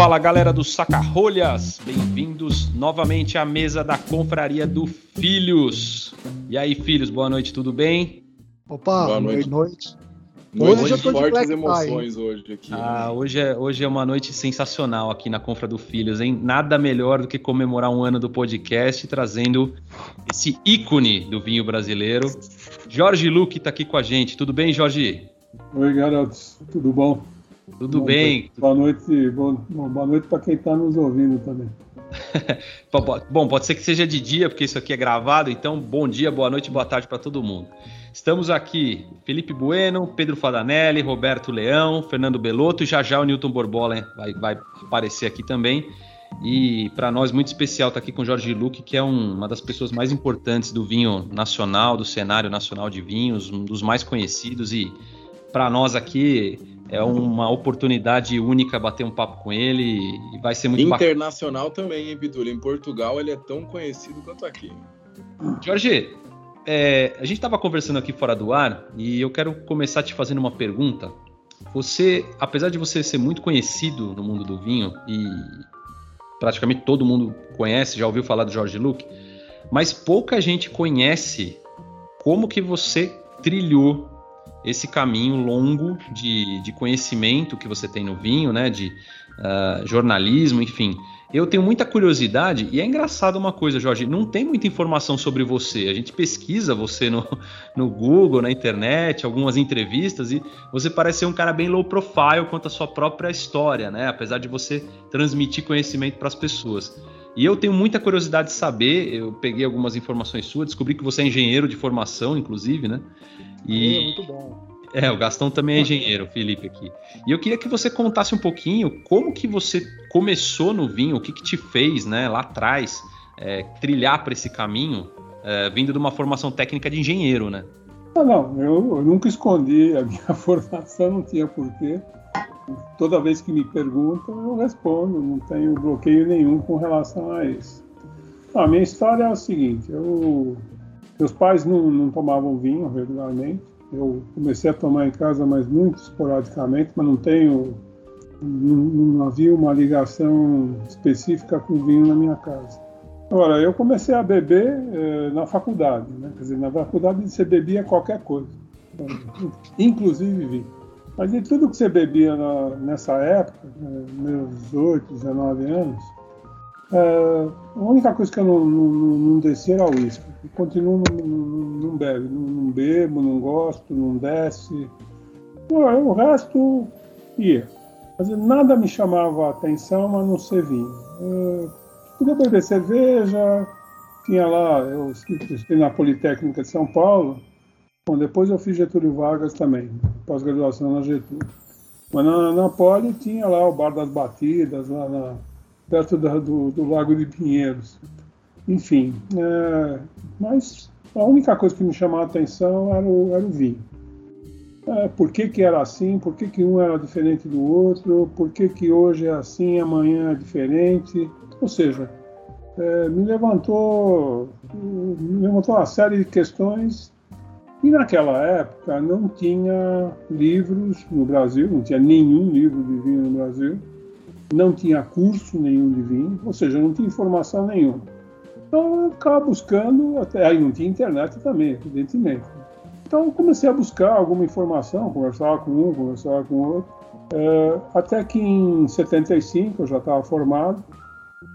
Fala galera do Saca-Rolhas, bem-vindos novamente à mesa da Confraria do Filhos. E aí, filhos, boa noite, tudo bem? Opa, boa noite. Boa noite. Hoje, hoje eu tô fortes de emoções tie, hoje aqui. Ah, né? hoje, é, hoje é uma noite sensacional aqui na Confra do Filhos, hein? Nada melhor do que comemorar um ano do podcast trazendo esse ícone do vinho brasileiro. Jorge Luque tá aqui com a gente. Tudo bem, Jorge? Oi, garotos. Tudo bom? Tudo bem. Boa noite, boa, boa noite para quem está nos ouvindo também. bom, pode ser que seja de dia, porque isso aqui é gravado, então bom dia, boa noite, boa tarde para todo mundo. Estamos aqui, Felipe Bueno, Pedro Fadanelli, Roberto Leão, Fernando Belotto e já já o Newton Borbola vai, vai aparecer aqui também. E para nós, muito especial estar tá aqui com o Jorge Luque, que é um, uma das pessoas mais importantes do vinho nacional, do cenário nacional de vinhos, um dos mais conhecidos. E para nós aqui é uma oportunidade única bater um papo com ele e vai ser muito Internacional bacana. também, hein, Bidula? Em Portugal ele é tão conhecido quanto aqui. Jorge, é, a gente estava conversando aqui fora do ar e eu quero começar te fazendo uma pergunta. Você, apesar de você ser muito conhecido no mundo do vinho e praticamente todo mundo conhece, já ouviu falar do Jorge Luke, mas pouca gente conhece como que você trilhou esse caminho longo de, de conhecimento que você tem no vinho, né, de uh, jornalismo, enfim. Eu tenho muita curiosidade e é engraçado uma coisa, Jorge, não tem muita informação sobre você. A gente pesquisa você no, no Google, na internet, algumas entrevistas e você parece ser um cara bem low profile quanto à sua própria história, né? Apesar de você transmitir conhecimento para as pessoas. E eu tenho muita curiosidade de saber, eu peguei algumas informações suas, descobri que você é engenheiro de formação, inclusive, né? E... É, muito bom. É, o Gastão também é engenheiro, o Felipe aqui. E eu queria que você contasse um pouquinho como que você começou no vinho, o que, que te fez, né, lá atrás, é, trilhar para esse caminho, é, vindo de uma formação técnica de engenheiro, né? Não, não, eu, eu nunca escondi a minha formação, não tinha porquê. Toda vez que me perguntam, eu respondo, não tenho bloqueio nenhum com relação a isso. a minha história é o seguinte: eu, meus pais não, não tomavam vinho regularmente, eu comecei a tomar em casa, mas muito esporadicamente, mas não tenho, não, não havia uma ligação específica com vinho na minha casa. Agora, eu comecei a beber eh, na faculdade, né? quer dizer, na faculdade você bebia qualquer coisa, inclusive vinho. Mas de tudo que você bebia na, nessa época, né, meus 18, 19 anos, é, a única coisa que eu não, não, não desci era o uísque. Continuo, não, não, não, não, bebo, não gosto, não desce. O resto ia. Mas nada me chamava a atenção a não ser vinho. Eu podia beber cerveja, tinha lá, eu estudei na Politécnica de São Paulo, bom, depois eu fiz Getúlio Vargas também, pós-graduação na Getúlio. Mas na, na Poli tinha lá o Bar das Batidas, lá na perto da, do, do, Lago de Pinheiros. Enfim, é, mas a única coisa que me chamava a atenção era o, era o vinho. É, por que, que era assim, por que, que um era diferente do outro, por que, que hoje é assim, amanhã é diferente. Ou seja, é, me levantou me levantou uma série de questões e naquela época não tinha livros no Brasil, não tinha nenhum livro de vinho no Brasil não tinha curso nenhum de vinho, ou seja, não tinha informação nenhuma. Então eu ficava buscando, até aí não tinha internet também, evidentemente. Então eu comecei a buscar alguma informação, conversava com um, conversava com outro, é, até que em 75, eu já estava formado,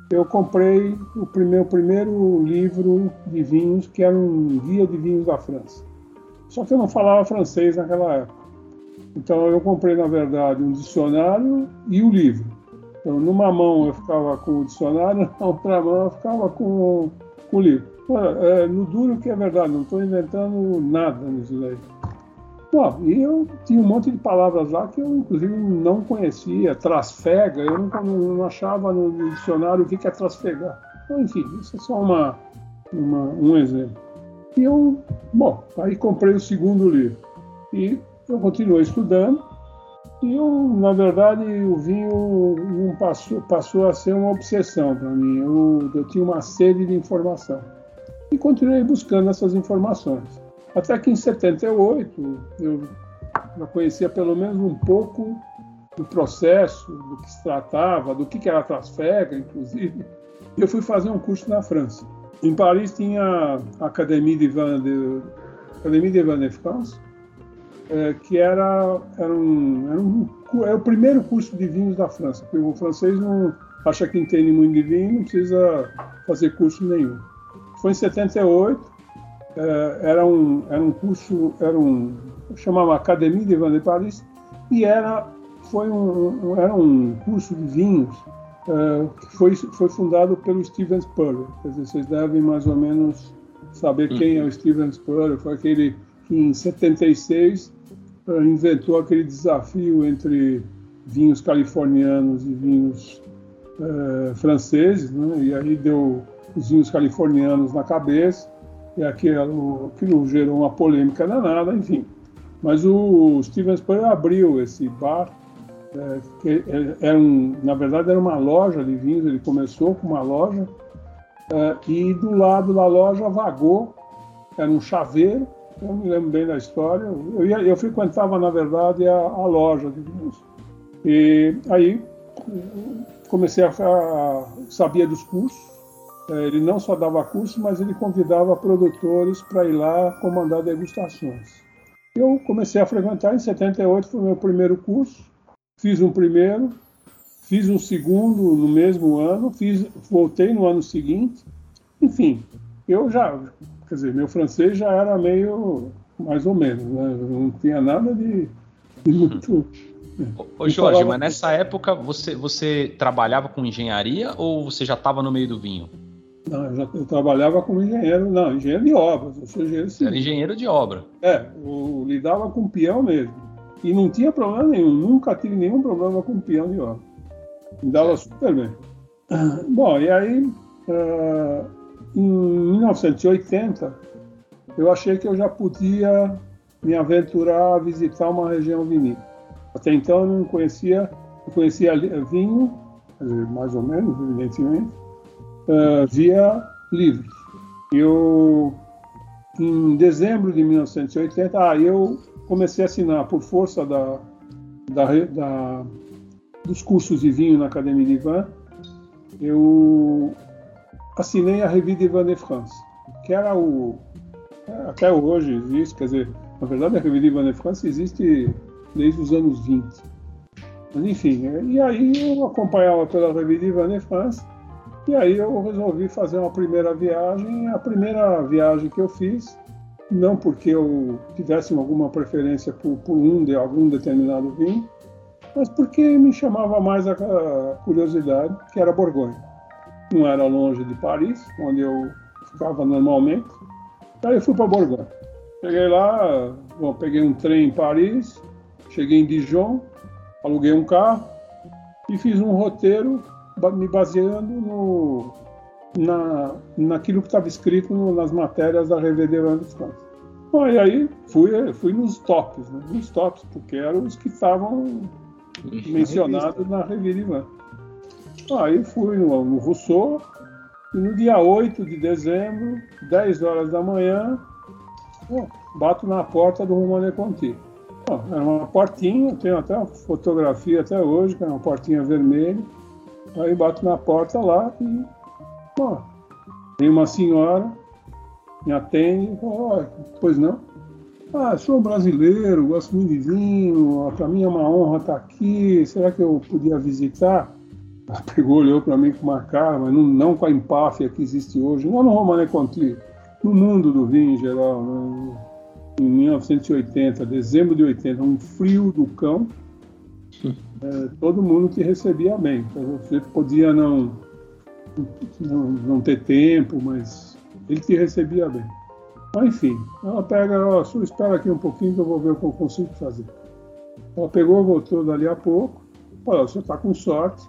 eu comprei o o primeiro livro de vinhos, que era um guia de vinhos da França. Só que eu não falava francês naquela época. Então eu comprei, na verdade, um dicionário e o livro. Então, numa mão eu ficava com o dicionário, na outra mão eu ficava com, com o livro. É, no duro que é verdade, não estou inventando nada nisso daí. Bom, e eu tinha um monte de palavras lá que eu, inclusive, não conhecia. Trasfega, eu nunca não achava no dicionário o que é trasfegar. Então, enfim, isso é só uma, uma, um exemplo. E eu, bom, aí comprei o segundo livro. E eu continuei estudando. E eu, na verdade, o vinho passou, passou a ser uma obsessão para mim. Eu, eu tinha uma sede de informação. E continuei buscando essas informações. Até que em 78 eu já conhecia pelo menos um pouco do processo, do que se tratava, do que era a Trasfega, inclusive. Eu fui fazer um curso na França. Em Paris tinha a Académie de Vin de, de Vin de France, é, que era, era, um, era, um, o primeiro curso de vinhos da França, porque o francês não acha que entende muito de vinho, não precisa fazer curso nenhum. Foi em 78, é, era, um, era um curso, era um, chamava Académie de Vin de Paris, e era, foi um era um curso de vinhos uh, que foi, foi fundado pelo Steven Spurrier. Quer dizer, vocês devem mais ou menos saber quem é o Steven Spurrier. Foi aquele que em 76 uh, inventou aquele desafio entre vinhos californianos e vinhos uh, franceses, né? e aí deu os vinhos californianos na cabeça, e aquilo, aquilo gerou uma polêmica danada, enfim. Mas o Steven Spurrier abriu esse bar é, era um, na verdade era uma loja de vinhos, ele começou com uma loja é, e do lado da loja vagou, era um chaveiro, eu me lembro bem da história, eu, ia, eu frequentava na verdade a, a, loja de vinhos. E aí comecei a, a sabia dos cursos, é, ele não só dava curso, mas ele convidava produtores para ir lá comandar degustações. Eu comecei a frequentar em 78, foi o meu primeiro curso. Fiz um primeiro, fiz um segundo no mesmo ano, fiz, voltei no ano seguinte. Enfim, eu já, quer dizer, meu francês já era meio mais ou menos, né? Não tinha nada de, de muito. Ô, Jorge, mas nessa época você, você trabalhava com engenharia ou você já estava no meio do vinho? Não, eu, já, eu trabalhava como engenheiro, não, engenheiro de obras. Eu sou engenheiro civil. Era engenheiro de obra. É, eu lidava com peão mesmo. E não tinha problema nenhum, nunca tive nenhum problema com peão de obra. Me dava super bem. Bom, e aí, uh, em 1980, eu achei que eu já podia me aventurar a visitar uma região vinícola. Até então eu não conhecia, eu conhecia vinho, mais ou menos, evidentemente, uh, via livros. Eu, em dezembro de 1980, ah, eu comecei a assinar por força da, da, da, dos cursos de vinho na Academia de Ivan, eu assinei a Revue de Ivan de France, que era o até hoje existe, quer dizer, na verdade a Revue de Ivan de France existe desde os anos 20. Mas enfim, e aí eu acompanhava pela Revue de Ivan de France, e aí eu resolvi fazer uma primeira viagem. A primeira viagem que eu fiz não porque eu tivesse alguma preferência por, por um de algum determinado vinho, mas porque me chamava mais a, curiosidade, que era Borgonha. Não era longe de Paris, onde eu ficava normalmente. Aí eu fui para Borgonha. Cheguei lá, bom, peguei um trem em Paris, cheguei em Dijon, aluguei um carro e fiz um roteiro me baseando no, na, naquilo que estava escrito nas matérias da Revue de France. Bom, e aí fui, fui nos tops, né? nos tops, porque eram os que estavam mencionados na Revue de Van. Aí fui no, no Rousseau, e no dia 8 de dezembro, 10 horas da manhã, bom, bato na porta do Romane Conti. Bom, era uma portinha, tenho até uma fotografia até hoje, que era uma portinha vermelha. Aí bato na porta lá e, bom, tem uma senhora, me atende e fala, oh, pois não? Ah, sou brasileiro, gosto muito de vinho, para mim é uma honra estar aqui, será que eu podia visitar? Ela pegou, olhou para mim com uma cara, mas não, não com a empáfia que existe hoje, não no Romane Conti, no mundo do vinho em geral. Né? Em 1980, dezembro de 80, um frio do cão, é, todo mundo te recebia bem. Então, você podia não, não, não ter tempo, mas ele te recebia bem. Mas, enfim, ela pega, ó, só espera aqui um pouquinho que eu vou ver o que eu consigo fazer. Ela pegou, voltou dali a pouco, falou, você está com sorte.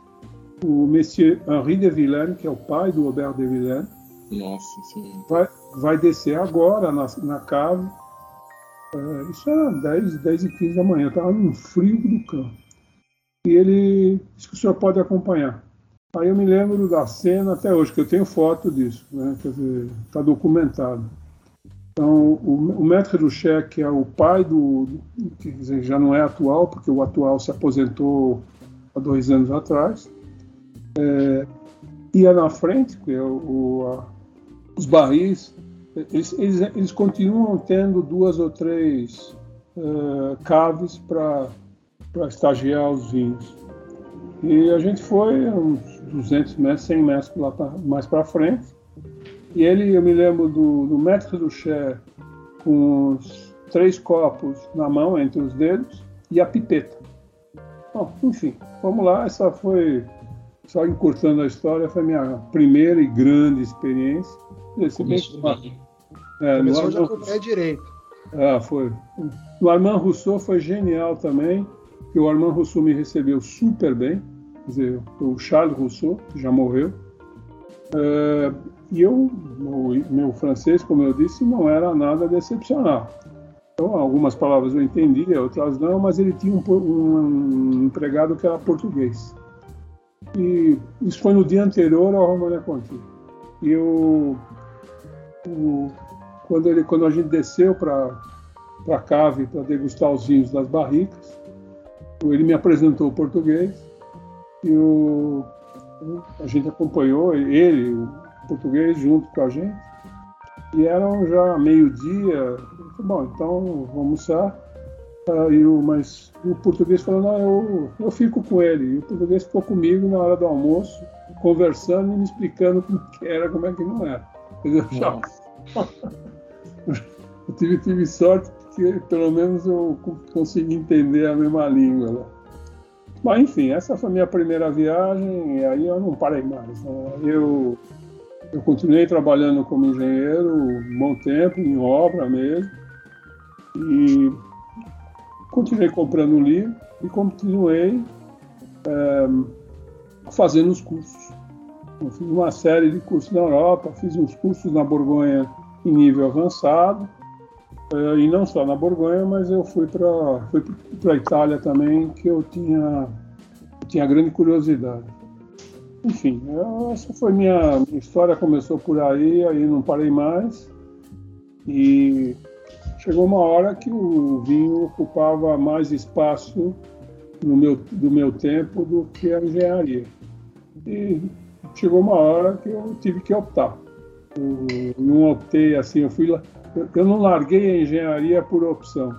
O Monsieur Henri de Villaine, que é o pai do Robert de Villaine, Nossa, sim. Vai, vai descer agora na, na cave. É, isso era 10, 10 e 15 da manhã, estava num frio do campo e ele disse que o senhor pode acompanhar. Aí eu me lembro da cena até hoje, que eu tenho foto disso, né? quer dizer, está documentado. Então, o, o Maître Duché, que é o pai do, que dizer, já não é atual, porque o atual se aposentou há dois anos atrás, é, ia na frente, que é o, o a, os barris, eles, eles, eles, continuam tendo duas ou três uh, caves para estagiar os vinhos. E a gente foi uns 200 metros, 100 metros lá pra, mais para frente, e ele, eu me lembro do, do mestre do Ché com os três copos na mão, entre os dedos, e a pipeta. Bom, enfim, vamos lá. Essa foi, só encurtando a história, foi a minha primeira e grande experiência. Esse bem, é, Começou já com o pé direito. Ah, foi. No Armand Rousseau foi genial também, que o Armand Rousseau me recebeu super bem. Quer dizer, o Charles Rousseau, que já morreu. É, e eu, o meu francês, como eu disse, não era nada decepcional. Então, algumas palavras eu entendia, outras não, mas ele tinha um, um empregado que era português. E isso foi no dia anterior ao România Conti. E eu, o, quando, ele, quando a gente desceu para a cave para degustar os vinhos das barricas, ele me apresentou o português e o, a gente acompanhou ele, português junto com a gente. E eram já meio-dia. Bom, então vamos almoçar. Uh, e o, mas o português falou: não, eu, eu fico com ele. E o português ficou comigo na hora do almoço, conversando e me explicando como que era, como é que não era. Eu, já... eu tive, tive sorte porque pelo menos eu consegui entender a mesma língua. Né? Mas enfim, essa foi a minha primeira viagem e aí eu não parei mais. Né? Eu eu continuei trabalhando como engenheiro um bom tempo, em obra mesmo, e continuei comprando livro e continuei é, fazendo os cursos. Eu fiz uma série de cursos na Europa, fiz uns cursos na Borgonha em nível avançado, e não só na Borgonha, mas eu fui para a Itália também, que eu tinha, tinha grande curiosidade. Enfim, essa foi minha, minha história, começou por aí, aí não parei mais. E chegou uma hora que o vinho ocupava mais espaço no meu, do meu tempo do que a engenharia. E chegou uma hora que eu tive que optar. Eu não optei assim, eu fui lá, eu não larguei a engenharia por opção.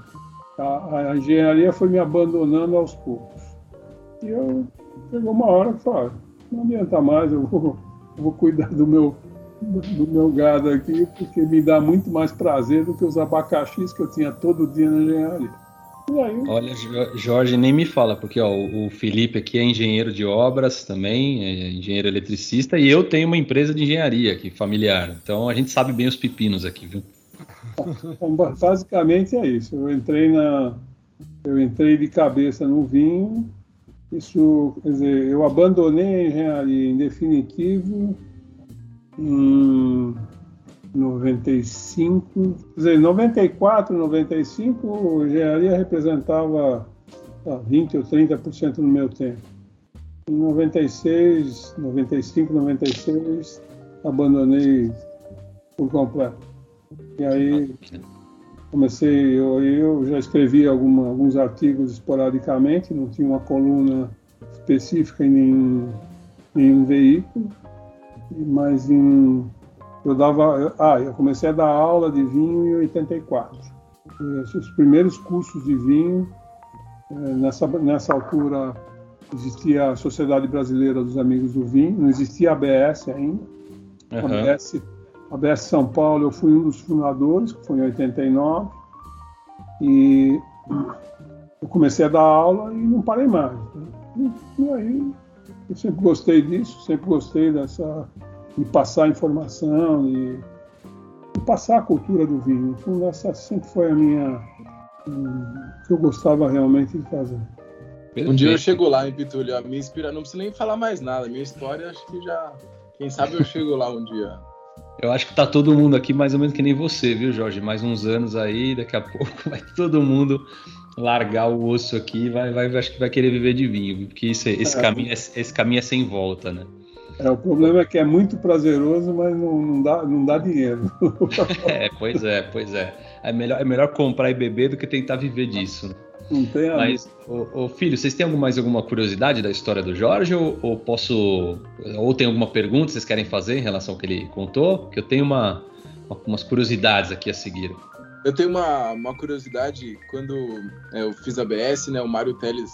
A, a engenharia foi me abandonando aos poucos. E eu chegou uma hora que falei, não adianta mais, eu vou, eu vou cuidar do meu, do meu gado aqui, porque me dá muito mais prazer do que os abacaxis que eu tinha todo dia na engenharia. Aí... Olha, Jorge, nem me fala, porque ó, o Felipe aqui é engenheiro de obras também, é engenheiro eletricista, e eu tenho uma empresa de engenharia aqui, familiar. Então a gente sabe bem os pepinos aqui, viu? Então, basicamente é isso. Eu entrei na, eu entrei de cabeça no vinho isso, quer dizer, eu abandonei a engenharia em definitivo em 95, quer dizer, em 94, 95, a engenharia representava 20 ou 30% no meu tempo. Em 96, 95, 96, abandonei por completo. E aí comecei, eu, eu já escrevi alguma, alguns artigos esporadicamente, não tinha uma coluna específica em nenhum, nenhum veículo, mas em, eu dava, ah, eu comecei a dar aula de vinho em 84. Os primeiros cursos de vinho, eh, nessa, nessa altura existia a Sociedade Brasileira dos Amigos do Vinho, não existia a ABS ainda. Uhum. A ABS a BS São Paulo, eu fui um dos fundadores, que foi em 89, e eu comecei a dar aula e não parei mais. Né? E, aí eu sempre gostei disso, sempre gostei dessa de passar informação e, de passar a cultura do vinho. No fundo, essa sempre foi a minha que eu gostava realmente de fazer. Um dia eu chego lá em Pitulho, a minha inspiração, não precisa nem falar mais nada, minha história acho que já, quem sabe eu chego lá um dia. Eu acho que tá todo mundo aqui mais ou menos que nem você, viu, Jorge? Mais uns anos aí, daqui a pouco vai todo mundo largar o osso aqui, vai, vai, acho que vai querer viver de vinho, porque isso, esse, é. caminho, esse caminho é sem volta, né? É, o problema é que é muito prazeroso, mas não, não, dá, não dá dinheiro. é, pois é, pois é. É melhor, é melhor comprar e beber do que tentar viver disso. Não tem Mas, ô, ô, filho, vocês têm alguma, mais alguma curiosidade da história do Jorge? Ou, ou, posso. Ou tem alguma pergunta que vocês querem fazer em relação ao que ele contou? Que eu tenho uma, uma umas curiosidades aqui a seguir. Eu tenho uma, uma curiosidade, quando é, eu fiz a BS, né? O Mário Teles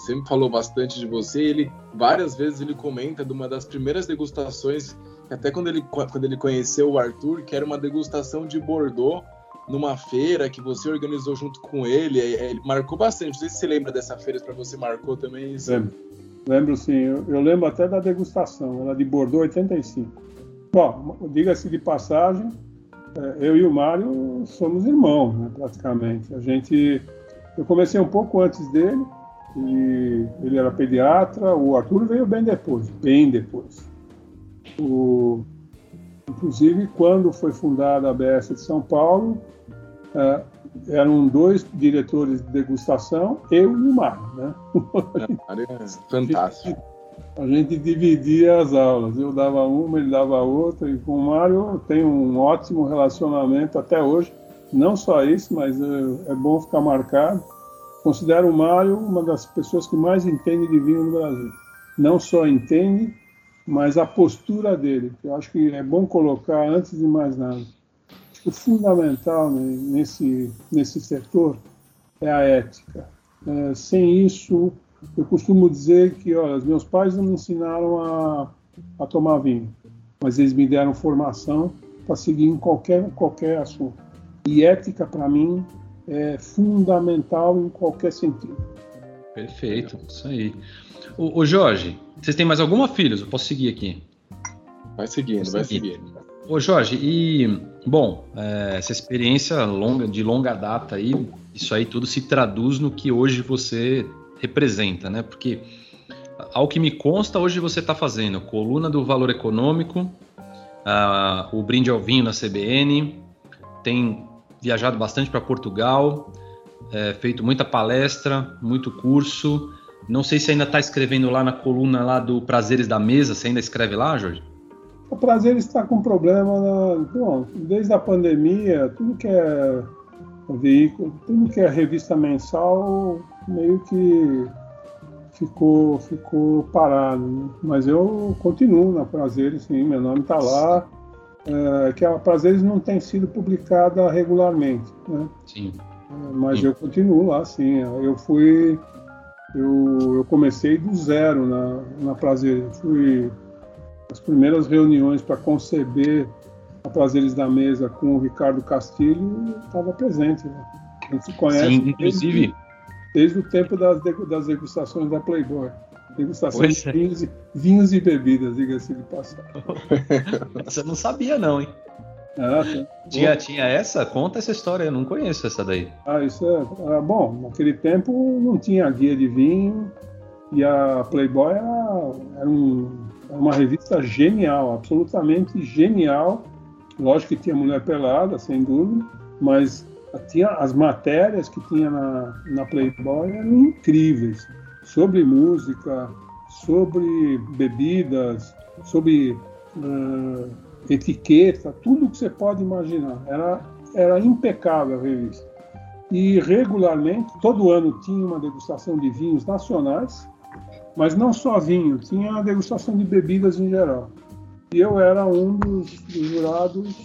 sempre falou bastante de você. Ele várias vezes ele comenta de uma das primeiras degustações, até quando ele, quando ele conheceu o Arthur, que era uma degustação de Bordeaux numa feira que você organizou junto com ele. Ele marcou bastante. Não sei se você lembra dessa feira, para você marcou também isso. Lembro, lembro sim. Eu, eu, lembro até da degustação, ela de Bordeaux 85. Bom, diga-se de passagem, é, eu e o Mário somos irmãos, né, praticamente. A gente, eu comecei um pouco antes dele, e ele era pediatra. O Arthur veio bem depois, bem depois. O, inclusive, quando foi fundada a BS de São Paulo, é, eram dois diretores de degustação, eu e o Mário, né? É, fantástico. A gente dividia as aulas, eu dava uma, ele dava outra, e com o Mário eu tenho um ótimo relacionamento até hoje. Não só isso, mas é, é bom ficar marcado. Considero o Mário uma das pessoas que mais entende de vinho no Brasil. Não só entende, mas a postura dele, eu acho que é bom colocar antes de mais nada o fundamental nesse, nesse setor é a ética. É, sem isso, eu costumo dizer que, olha, meus pais não me ensinaram a, a tomar vinho, mas eles me deram formação para seguir em qualquer, qualquer assunto. E ética, para mim, é fundamental em qualquer sentido. Perfeito, isso aí. O, Jorge, vocês têm mais alguma filhos? Eu posso seguir aqui? Vai seguindo, vai seguindo. Ô Jorge, e bom, é, essa experiência longa, de longa data aí, isso aí tudo se traduz no que hoje você representa, né? Porque ao que me consta, hoje você está fazendo coluna do valor econômico, o brinde ao vinho na CBN, tem viajado bastante para Portugal, é, feito muita palestra, muito curso. Não sei se ainda está escrevendo lá na coluna lá do Prazeres da Mesa, você ainda escreve lá, Jorge? O prazer está com problema na, bom, desde a pandemia, tudo que é veículo, tudo que é revista mensal meio que ficou ficou parado. Né? Mas eu continuo na Prazeres, sim, meu nome está lá. É, que a Prazeres não tem sido publicada regularmente, né? Sim. É, mas sim. eu continuo lá, sim. Eu fui, eu, eu comecei do zero na, na Prazeres. Fui as primeiras reuniões para conceber a Prazeres da Mesa com o Ricardo Castilho estava presente. Né? A gente se conhece Sim, inclusive... desde, desde, o tempo das, das degustações da Playboy. Degustações de é. vinhos, e, vinhos e bebidas, diga-se de passagem. Você não sabia não, hein? Ah, tinha, tinha essa? Conta essa história, eu não conheço essa daí. Ah, isso é. Ah, bom, naquele tempo não tinha guia de vinho e a Playboy era, era um é uma revista genial, absolutamente genial. Lógico que tinha mulher pelada, sem dúvida, mas tinha as matérias que tinha na, na Playboy eram incríveis sobre música, sobre bebidas, sobre uh, etiqueta, tudo que você pode imaginar. Era, era impecável a revista. E regularmente, todo ano tinha uma degustação de vinhos nacionais mas não só vinho, tinha a degustação de bebidas em geral. E eu era um dos, dos jurados,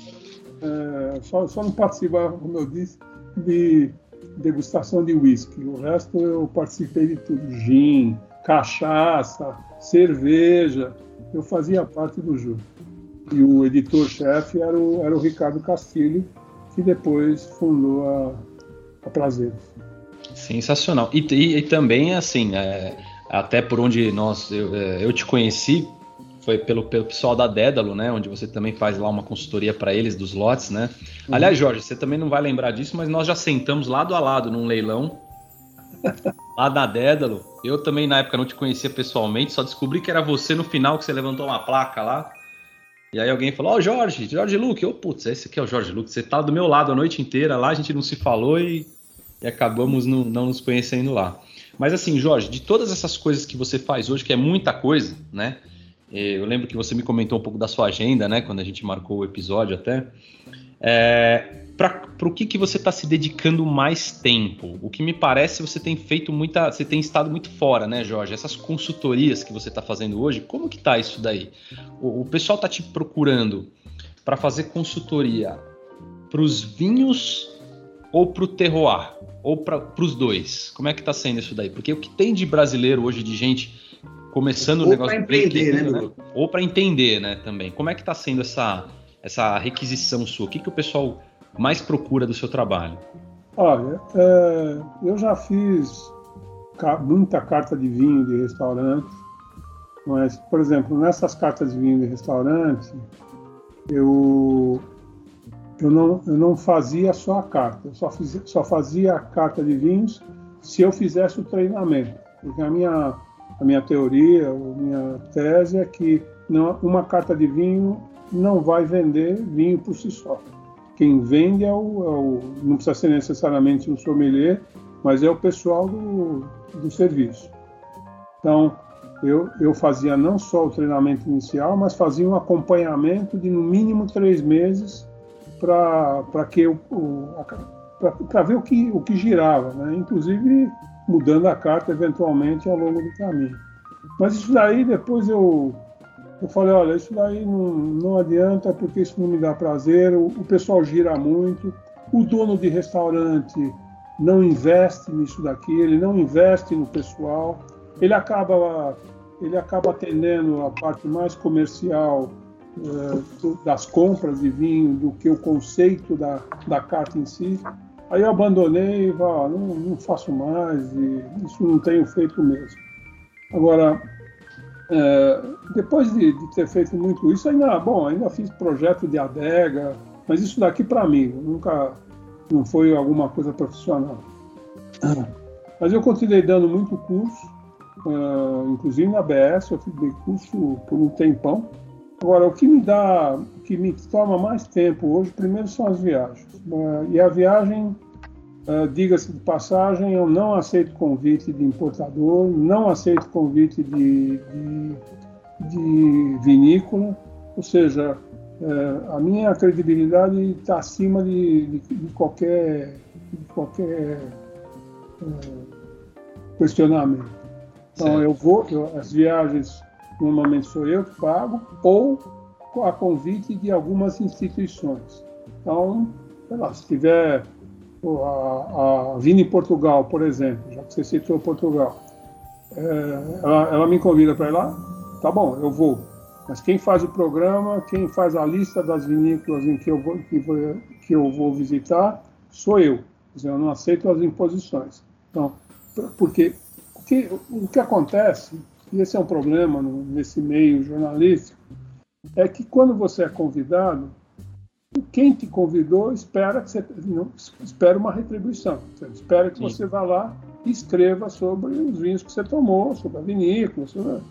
é, só, só não participava, como eu disse, de degustação de whisky. O resto eu participei de tudo: gin, cachaça, cerveja. Eu fazia parte do júri. E o editor-chefe era o, era o Ricardo Castilho, que depois fundou a, a Prazeres. Sensacional. E, e, e também, assim, é, até por onde nós eu, é, eu te conheci foi pelo, pelo pessoal da Dédalo, né? Onde você também faz lá uma consultoria para eles dos lotes, né? Uhum. Aliás, Jorge, você também não vai lembrar disso, mas nós já sentamos lado a lado num leilão lá da Dédalo. Eu também na época não te conhecia pessoalmente, só descobri que era você no final que você levantou uma placa lá. E aí alguém falou: Ó, oh, Jorge, Jorge Luke. Eu, putz, esse aqui é o Jorge Luke. Você tá do meu lado a noite inteira lá, a gente não se falou e, e acabamos no, não nos conhecendo lá. Mas assim, Jorge, de todas essas coisas que você faz hoje, que é muita coisa, né? Eu lembro que você me comentou um pouco da sua agenda, né? Quando a gente marcou o episódio até. É, para o que, que você está se dedicando mais tempo? O que me parece você tem feito muita, você tem estado muito fora, né, Jorge? Essas consultorias que você está fazendo hoje, como que tá isso daí? O, o pessoal está te procurando para fazer consultoria para os vinhos ou para o terroir? Ou para os dois? Como é que está sendo isso daí? Porque o que tem de brasileiro hoje, de gente começando o negócio... Ou para empreender, né, né? Ou para entender, né, também. Como é que está sendo essa, essa requisição sua? O que, que o pessoal mais procura do seu trabalho? Olha, é, eu já fiz muita carta de vinho de restaurante, mas, por exemplo, nessas cartas de vinho de restaurante, eu, eu, não, eu não fazia só a carta, eu só, fiz, só fazia a carta de vinhos se eu fizesse o treinamento. Porque a minha, a minha teoria, a minha tese é que não, uma carta de vinho não vai vender vinho por si só. Quem vende é o, é o, não precisa ser necessariamente um sommelier, mas é o pessoal do, do serviço. Então, eu, eu fazia não só o treinamento inicial, mas fazia um acompanhamento de no mínimo três meses para que para ver o que, o que girava, né? inclusive mudando a carta eventualmente ao longo do caminho. Mas isso daí depois eu eu falei, olha, isso daí não, não adianta porque isso não me dá prazer, o, o pessoal gira muito, o dono de restaurante não investe nisso daqui, ele não investe no pessoal, ele acaba, ele acaba atendendo a parte mais comercial das compras de vinho do que o conceito da, da carta em si. Aí eu abandonei e ah, não, não faço mais, e isso não tenho feito mesmo. Agora, é, depois de, de, ter feito muito isso, ainda, bom, ainda fiz projeto de adega, mas isso daqui para mim, nunca não foi alguma coisa profissional. Mas eu continuei dando muito curso, uh, inclusive na BS, eu dei curso por um tempão. Agora, o que me dá, o que me toma mais tempo hoje, primeiro são as viagens. Uh, e a viagem Uh, Diga-se de passagem, eu não aceito convite de importador, não aceito convite de, de, de vinícola, ou seja, uh, a minha credibilidade está acima de, de, de, qualquer, de qualquer uh, questionamento. Então, certo. eu vou, eu, as viagens normalmente sou eu que pago, ou a convite de algumas instituições. Então, sei lá, se tiver a, a Vini Portugal, por exemplo, já que você citou Portugal, é, ela, ela, me convida para ir lá, tá bom, eu vou. Mas quem faz o programa, quem faz a lista das vinícolas em que eu vou, que, vou, que eu vou visitar, sou eu. Dizer, eu não aceito as imposições. Então, porque o que, o que acontece, e esse é um problema no, nesse meio jornalístico, é que quando você é convidado, quem te convidou espera que você não, espera uma retribuição. Espera que Sim. você vá lá e escreva sobre os vinhos que você tomou, sobre a vinícola. Sobre...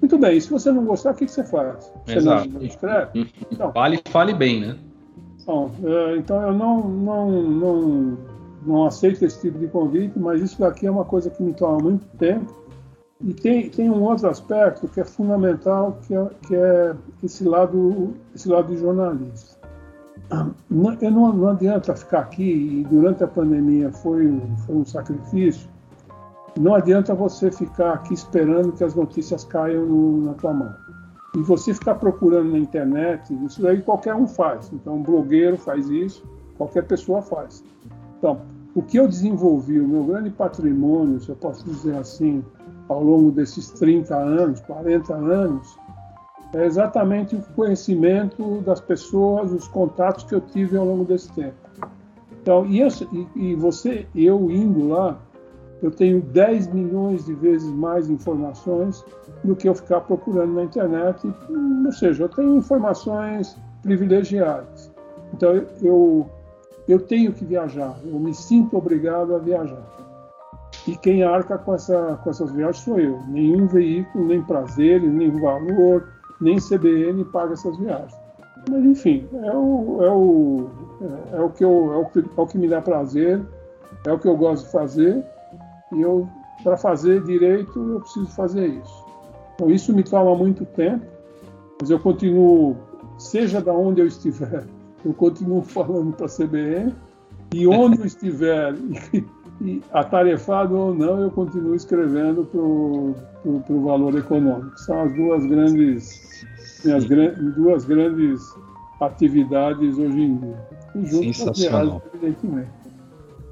Muito bem, e se você não gostar, o que, que você faz? Você Exato. não escreve? Então, fale, fale bem, né? Bom, é, então eu não, não, não, não aceito esse tipo de convite, mas isso daqui é uma coisa que me toma muito tempo. E tem, tem um outro aspecto que é fundamental, que é, que é esse, lado, esse lado de jornalista. Não, não, não, adianta ficar aqui, e durante a pandemia foi, foi um sacrifício, não adianta você ficar aqui esperando que as notícias caiam no, na tua mão. E você ficar procurando na internet, isso aí qualquer um faz. Então, um blogueiro faz isso, qualquer pessoa faz. Então, o que eu desenvolvi, o meu grande patrimônio, se eu posso dizer assim, ao longo desses 30 anos, 40 anos, é exatamente o conhecimento das pessoas, os contatos que eu tive ao longo desse tempo. Então, e, eu, e, você, eu indo lá, eu tenho 10 milhões de vezes mais informações do que eu ficar procurando na internet. Ou seja, eu tenho informações privilegiadas. Então, eu, eu tenho que viajar, eu me sinto obrigado a viajar. E quem arca com, essa, com essas viagens sou eu. Nenhum veículo, nem prazeres, nem valor, nem CBN paga essas viagens. Mas enfim, é o, é o, é o, que, eu, é o, que, é o que me dá prazer, é o que eu gosto de fazer, e eu, para fazer direito, eu preciso fazer isso. Então isso me toma muito tempo, Mas eu continuo, seja da onde eu estiver, eu continuo falando para a CBN e onde eu estiver, e, e atarefado ou não, eu continuo escrevendo para o valor econômico. São as duas grandes, minhas duas grandes atividades hoje em dia. E junto Sensacional. Com evidentemente.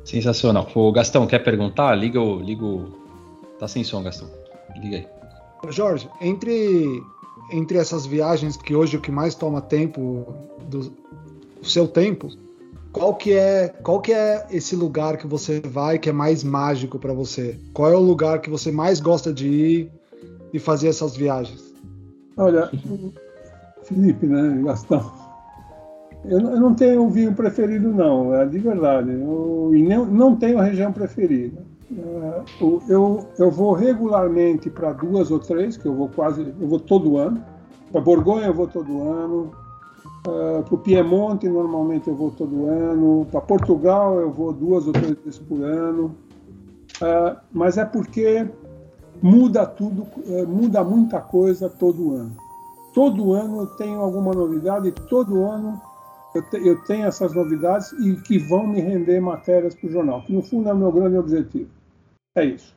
Sensacional. O Gastão, quer perguntar? Liga o. Liga o... Tá sem som, Gastão. Liga aí. Jorge, entre, entre essas viagens que hoje o que mais toma tempo do seu tempo, qual que é qual que é esse lugar que você vai que é mais mágico para você? Qual é o lugar que você mais gosta de ir e fazer essas viagens? Olha, Felipe, né, Gastão? Eu, eu não tenho vinho preferido, não, é de verdade. Eu, e nem, não tenho região preferida. É, eu, eu vou regularmente para duas ou três, que eu vou quase, eu vou todo ano. Para Borgonha eu vou todo ano. Uh, para o Piemonte normalmente eu vou todo ano. Para Portugal eu vou duas ou três vezes por ano. Uh, mas é porque muda tudo, uh, muda muita coisa todo ano. Todo ano eu tenho alguma novidade, todo ano eu, te, eu tenho essas novidades e que vão me render matérias para o jornal, que no fundo é o meu grande objetivo. É isso.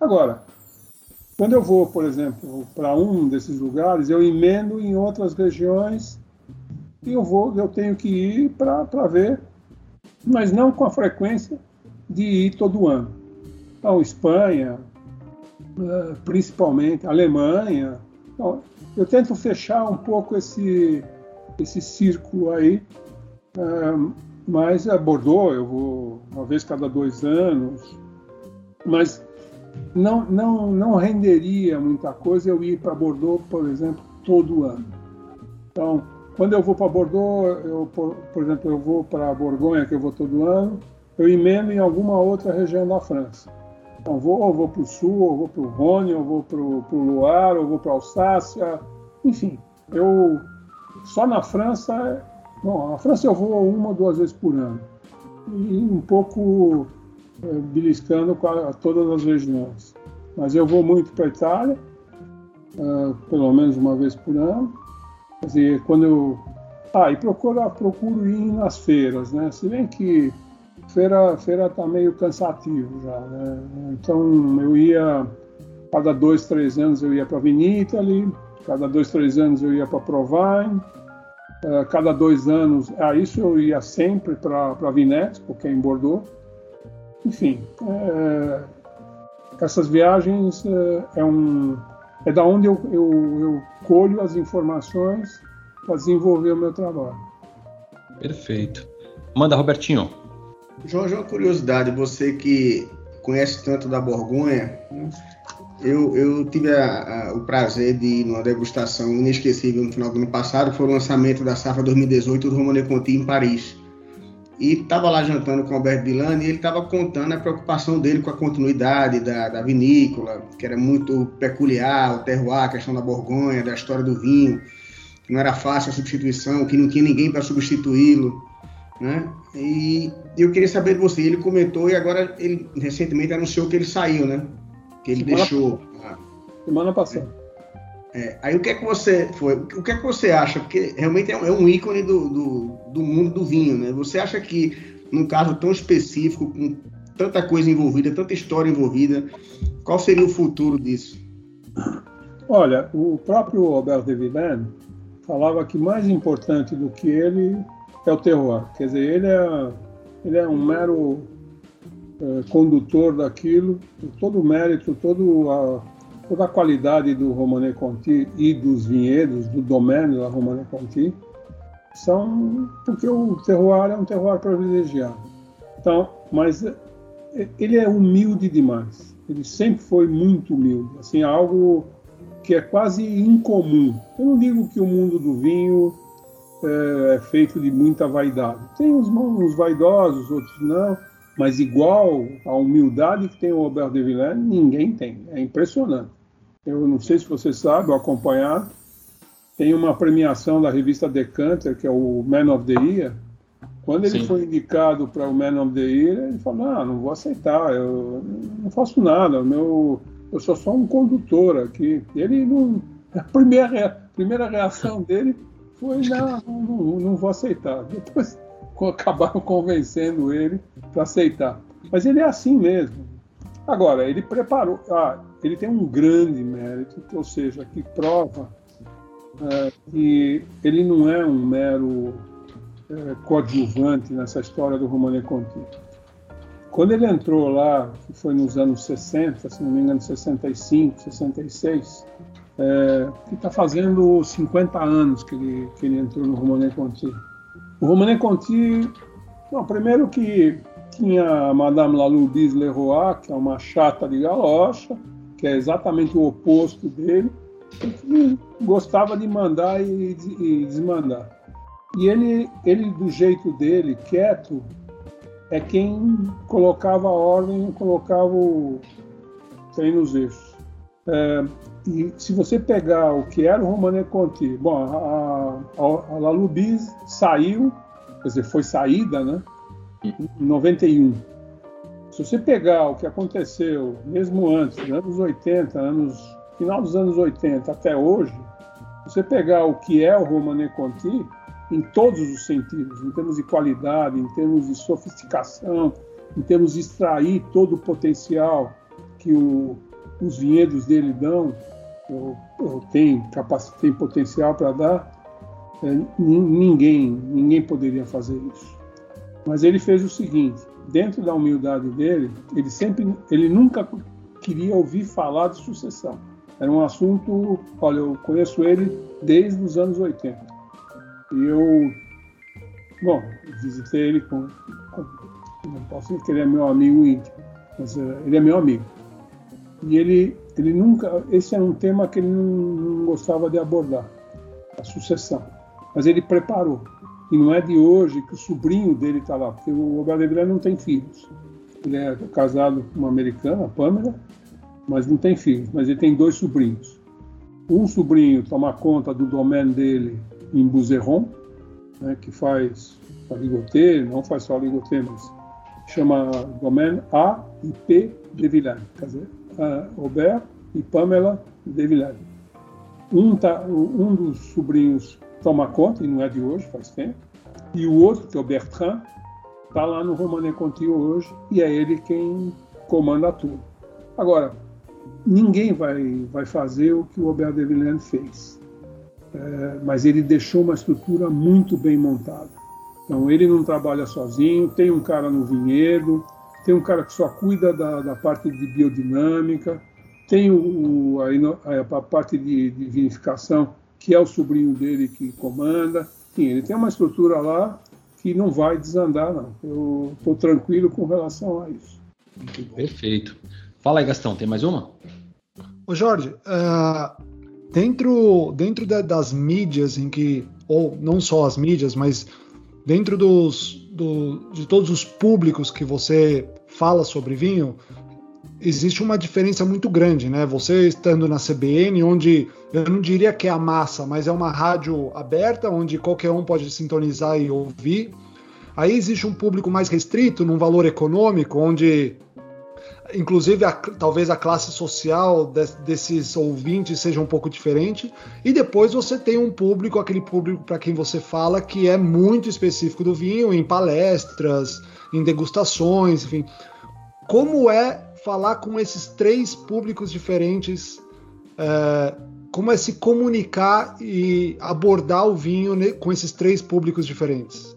Agora, quando eu vou, por exemplo, para um desses lugares, eu emendo em outras regiões e eu vou, eu tenho que ir para ver, mas não com a frequência de ir todo ano. Então, Espanha, uh, principalmente, Alemanha. Então, eu tento fechar um pouco esse, esse círculo aí. mas a Bordeaux eu vou uma vez cada dois anos, mas não, não, não renderia muita coisa eu ir para Bordeaux, por exemplo, todo ano. Então, quando eu vou para Bordeaux, eu, por, por, exemplo, eu vou para Borgonha, que eu vou todo ano, eu emendo em alguma outra região da França. Então, vou, ou vou para o sul, ou vou para o Rhône, ou vou para o Loire, ou vou para a Alsácia, enfim, eu só na França, bom, na França eu vou uma ou duas vezes por ano. E um pouco beliscando com a, todas as regiões. Mas eu vou muito para a Itália, uh, pelo menos uma vez por ano. Quer dizer, quando eu. Ah, e procuro, procuro ir nas feiras, né? Se bem que feira feira está meio cansativo já, né? Então eu ia, cada dois, três anos eu ia para a Vinitaly, cada dois, três anos eu ia para Provine, uh, cada dois anos, ah, isso eu ia sempre para Vinete, porque é em Bordeaux. Enfim, é, essas viagens é, é, um, é da onde eu, eu, eu colho as informações para desenvolver o meu trabalho. Perfeito. Manda, Robertinho. Jorge, uma curiosidade, você que conhece tanto da Borgonha, eu, eu tive a, a, o prazer de ir numa degustação inesquecível no final do ano passado, foi o lançamento da safra 2018 do Romane Conti em Paris. E estava lá jantando com o Alberto Villani e ele estava contando a preocupação dele com a continuidade da, da, vinícola, que era muito peculiar, o terroir, a questão da Borgonha, da história do vinho, que não era fácil a substituição, que não tinha ninguém para substituí-lo. Né? E eu queria saber de você, ele comentou e agora ele recentemente anunciou que ele saiu, né? que ele semana, deixou. Semana passada. É, aí o que é que você foi? O que é que você acha? Porque realmente é um, é um ícone do, do, do, mundo do vinho, né? Você acha que num caso tão específico, com tanta coisa envolvida, tanta história envolvida, qual seria o futuro disso? Olha, o próprio Robert de Villaine falava que mais importante do que ele é o terroir. Quer dizer, ele é, ele é um mero é, condutor daquilo, todo o mérito, todo a, toda a qualidade do Romane Conti e dos vinhedos, do domínio da Romane Conti, são porque o terroir é um terroir privilegiado. Então, mas é, ele é humilde demais. Ele sempre foi muito humilde, assim, algo que é quase incomum. Eu não digo que o mundo do vinho é, é feito de muita vaidade. Tem uns, uns vaidosos, outros não, mas igual a humildade que tem o Robert de Villeneuve, ninguém tem. É impressionante. Eu não sei se você sabe, ou acompanhar, tem uma premiação da revista Decanter, que é o Man of the Year. Quando ele Sim. foi indicado para o Man of the Year, ele falou: ah, não vou aceitar, eu não faço nada, meu, eu sou só um condutor aqui. Ele não. A primeira, primeira reação dele foi: não, não, não vou aceitar. Depois acabaram convencendo ele para aceitar. Mas ele é assim mesmo. Agora, ele preparou. Ah, ele tem um grande mérito, ou seja, que prova é, que ele não é um mero é, coadjuvante nessa história do Romane Conti. Quando ele entrou lá, que foi nos anos 60, se não me engano, 65, 66, é, que está fazendo 50 anos que ele, que ele entrou no Romane Conti. O Romane Conti, bom, primeiro que tinha a Madame Lalubis Leroy, que é uma chata de galocha, que é exatamente o oposto dele, que gostava de mandar e, desmandar. E ele, ele, do jeito dele, quieto, é quem colocava a ordem, colocava o trem nos eixos. É, e se você pegar o que era o Romane Conti, bom, a, a, a saiu, quer dizer, foi saída, né? Em 91. Se você pegar o que aconteceu, mesmo antes, anos 80, anos, final dos anos 80 até hoje, você pegar o que é o Romane Conti, em todos os sentidos, em termos de qualidade, em termos de sofisticação, em termos de extrair todo o potencial que o, os vinhedos dele dão, ou, ou tem, tem potencial para dar, é, ninguém, ninguém poderia fazer isso. Mas ele fez o seguinte: dentro da humildade dele, ele sempre, ele nunca queria ouvir falar de sucessão. Era um assunto, olha, eu conheço ele desde os anos 80. E eu, bom, visitei ele com, com não posso dizer que ele é meu amigo íntimo, mas uh, ele é meu amigo. E ele, ele nunca, esse era um tema que ele não, não gostava de abordar, a sucessão. Mas ele preparou. E não é de hoje que o sobrinho dele está lá, porque o Robert não tem filhos. Ele é casado com uma americana, Pamela, mas não tem filhos, mas ele tem dois sobrinhos. Um sobrinho toma conta do domínio dele em Buzeron, né, que faz ligotê, não faz só ligotê, mas chama domaine A e P de Villane, quer dizer, Robert e Pamela de Villane. Um, tá, um dos sobrinhos toma conta, e não é de hoje, faz tempo, e o outro, que é o Bertrand, está lá no Romane Conti hoje, e é ele quem comanda tudo. Agora, ninguém vai, vai fazer o que o Robert de Villene fez, é, mas ele deixou uma estrutura muito bem montada. Então, ele não trabalha sozinho, tem um cara no vinhedo, tem um cara que só cuida da, da parte de biodinâmica, tem o, a, a, parte de, de vinificação que é o sobrinho dele que comanda. Sim, ele tem uma estrutura lá que não vai desandar, não. Eu estou tranquilo com relação a isso. Perfeito. Fala aí, Gastão, tem mais uma? Ô Jorge, uh, dentro, dentro da, das mídias em que, ou não só as mídias, mas dentro dos, do, de todos os públicos que você fala sobre vinho, existe uma diferença muito grande, né? Você estando na CBN, onde eu não diria que é a massa, mas é uma rádio aberta, onde qualquer um pode sintonizar e ouvir. Aí existe um público mais restrito, num valor econômico, onde inclusive a, talvez a classe social de, desses ouvintes seja um pouco diferente. E depois você tem um público, aquele público para quem você fala, que é muito específico do vinho, em palestras, em degustações, enfim. Como é falar com esses três públicos diferentes, é, como é se comunicar e abordar o vinho com esses três públicos diferentes?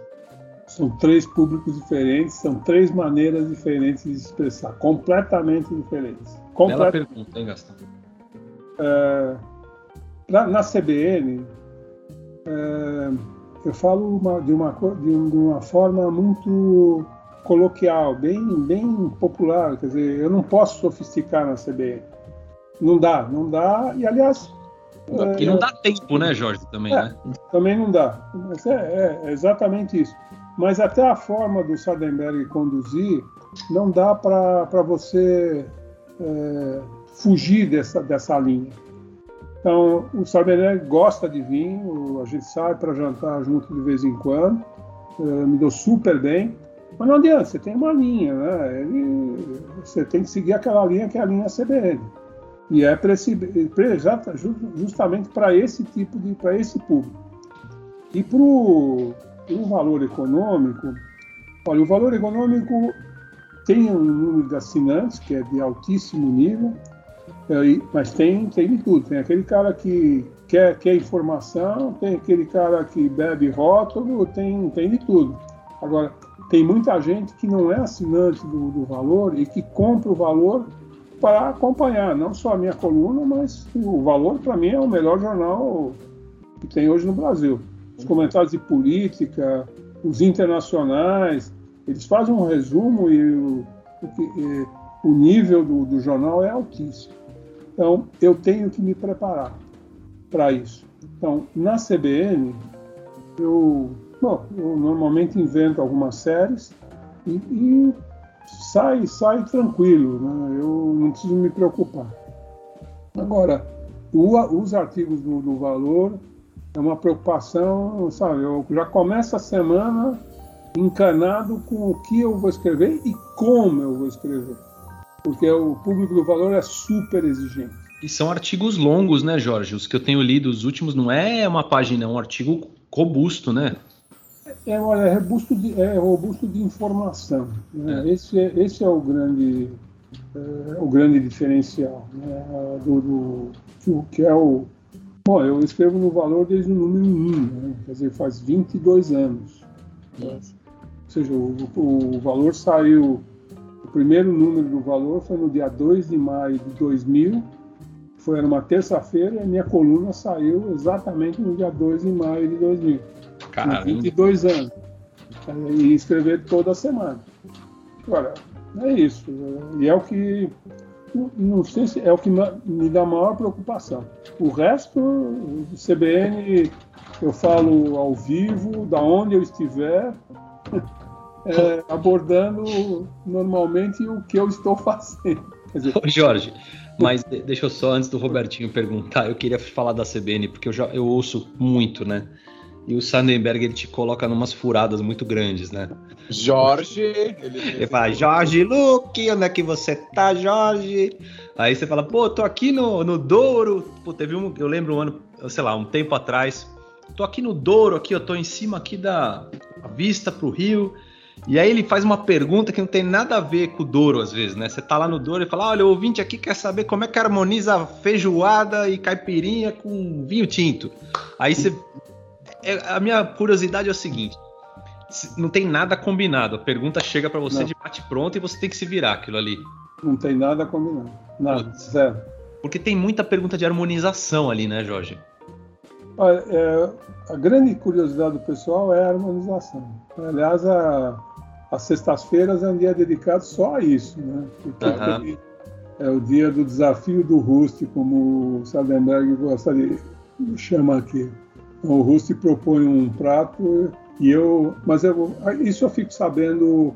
São três públicos diferentes, são três maneiras diferentes de expressar, completamente diferentes. Complet... Bela pergunta, hein, Gastão? É, na, na, CBN, é, eu falo uma, de, uma, de uma forma muito coloquial, bem, bem popular. Quer dizer, eu não posso sofisticar na CBN. Não dá, não dá. E aliás. Porque é, não dá tempo, né, Jorge? Também, é, né? Também não dá. Mas é, é, exatamente isso. Mas até a forma do Sardenberg conduzir não dá para você é, fugir dessa, dessa linha. Então, o Sardenberg gosta de vinho, a gente sai para jantar junto de vez em quando, é, me deu super bem. Mas não adianta, você tem uma linha, né? Ele, você tem que seguir aquela linha que é a linha CBN. E é pra esse, pra, justamente para esse tipo de, para esse público. E para o valor econômico, olha, o valor econômico tem um número de assinantes que é de altíssimo nível, é, mas tem, tem de tudo. Tem aquele cara que quer, quer informação, tem aquele cara que bebe rótulo, tem, tem de tudo. Agora, tem muita gente que não é assinante do, do valor e que compra o valor para acompanhar não só a minha coluna, mas o valor para mim é o melhor jornal que tem hoje no Brasil. Os comentários de política, os internacionais, eles fazem um resumo e o, o, o nível do, do jornal é altíssimo. Então eu tenho que me preparar para isso. Então na CBN eu, bom, eu normalmente invento algumas séries e, e sai, sai tranquilo, né? eu não preciso me preocupar. Agora, o, os artigos do, do, valor é uma preocupação, sabe? Eu já começo a semana encanado com o que eu vou escrever e como eu vou escrever, porque o público do valor é super exigente. E são artigos longos, né, Jorge? Os que eu tenho lido, os últimos, não é uma página, é um artigo robusto, né? É, é, robusto de, é robusto de informação. Né? É. Esse, é, esse é o grande, é, o grande diferencial né? do, do, que é o. Bom, eu escrevo no valor desde o número 1, né? quer dizer, faz 22 anos. Né? Ou seja, o, o valor saiu. O primeiro número do valor foi no dia 2 de maio de 2000, foi numa terça-feira, e a minha coluna saiu exatamente no dia 2 de maio de 2000. Caramba. 22 anos. E escrever toda semana. Agora, é isso. E é o que. Não sei se é o que me dá maior preocupação. O resto, o CBN, eu falo ao vivo, da onde eu estiver, é, abordando normalmente o que eu estou fazendo. Dizer, Jorge, mas deixa eu só, antes do Robertinho perguntar, eu queria falar da CBN, porque eu já eu ouço muito, né? E o Sandenberg ele te coloca numas furadas muito grandes, né? Jorge, ele, ele fala, Jorge Luke, onde é que você tá, Jorge? Aí você fala, pô, tô aqui no, no Douro. Pô, teve um, eu lembro um ano, sei lá, um tempo atrás. Tô aqui no Douro, aqui, eu tô em cima aqui da vista pro rio. E aí ele faz uma pergunta que não tem nada a ver com o Douro, às vezes, né? Você tá lá no Douro e fala, olha, o ouvinte aqui quer saber como é que harmoniza feijoada e caipirinha com vinho tinto. Aí você é, a minha curiosidade é o seguinte: não tem nada combinado. A pergunta chega para você não. de bate pronto e você tem que se virar aquilo ali. Não tem nada combinado. Nada, zero. Porque tem muita pergunta de harmonização ali, né, Jorge? Olha, é, a grande curiosidade do pessoal é a harmonização. Aliás, a, as sextas-feiras é um dia dedicado só a isso, né? Porque uhum. é o dia do desafio do Rust, como o Sadenberg gosta de chamar aqui. O Rusti propõe um prato e eu, mas eu, isso eu fico sabendo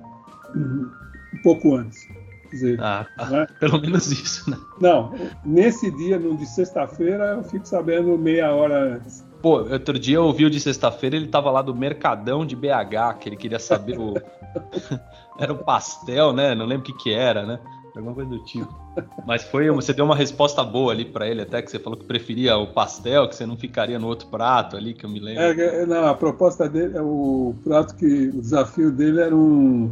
um pouco antes. Dizer, ah, né? pelo menos isso, né? Não, nesse dia, no de sexta-feira, eu fico sabendo meia hora antes. Pô, outro dia eu ouvi o de sexta-feira, ele tava lá do Mercadão de BH, que ele queria saber o. era um pastel, né? Não lembro o que que era, né? Alguma coisa do tipo. Mas foi, você deu uma resposta boa ali para ele, até que você falou que preferia o pastel, que você não ficaria no outro prato ali, que eu me lembro. É, é não, a proposta dele, é o prato que o desafio dele era um,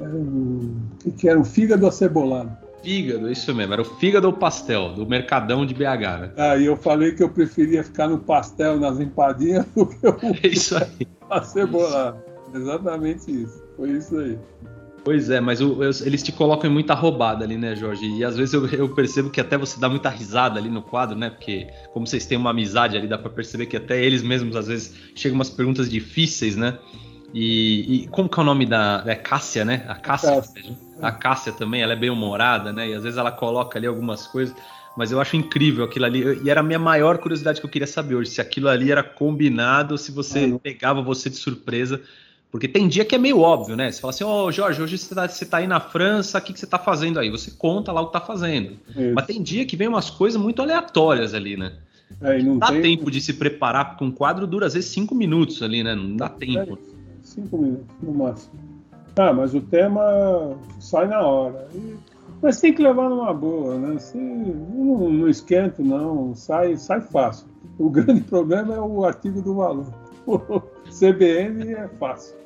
era um que era um fígado acebolado. Fígado, isso mesmo, era o fígado ou pastel, do Mercadão de BH, né? Ah, e eu falei que eu preferia ficar no pastel, nas empadinhas, do que o é isso aí. acebolado. Exatamente isso. Foi isso aí. Pois é, mas o, eles te colocam em muita roubada ali, né, Jorge? E às vezes eu, eu, percebo que até você dá muita risada ali no quadro, né? Porque como vocês têm uma amizade ali, dá para perceber que até eles mesmos às vezes chegam umas perguntas difíceis, né? E, e como que é o nome da. É Cássia, né? A Cássia. Cássia. A Cássia também, ela é bem humorada, né? E às vezes ela coloca ali algumas coisas. Mas eu acho incrível aquilo ali. E era a minha maior curiosidade que eu queria saber hoje: se aquilo ali era combinado, se você ah, pegava você de surpresa porque tem dia que é meio óbvio, né? Você fala assim, ô oh, Jorge, hoje você tá, você tá aí na França, o que, que você tá fazendo aí? Você conta lá o que tá fazendo. Isso. Mas tem dia que vem umas coisas muito aleatórias ali, né? É, não, não, dá tem... tempo de se preparar, porque um quadro dura às vezes cinco minutos ali, né? Não dá tempo. É, cinco minutos, no máximo. Ah, mas o tema sai na hora. E, Mas tem que levar numa boa, né? Se, não, não esquento, não, sai, sai fácil. O grande problema é o artigo do valor. CBN é fácil.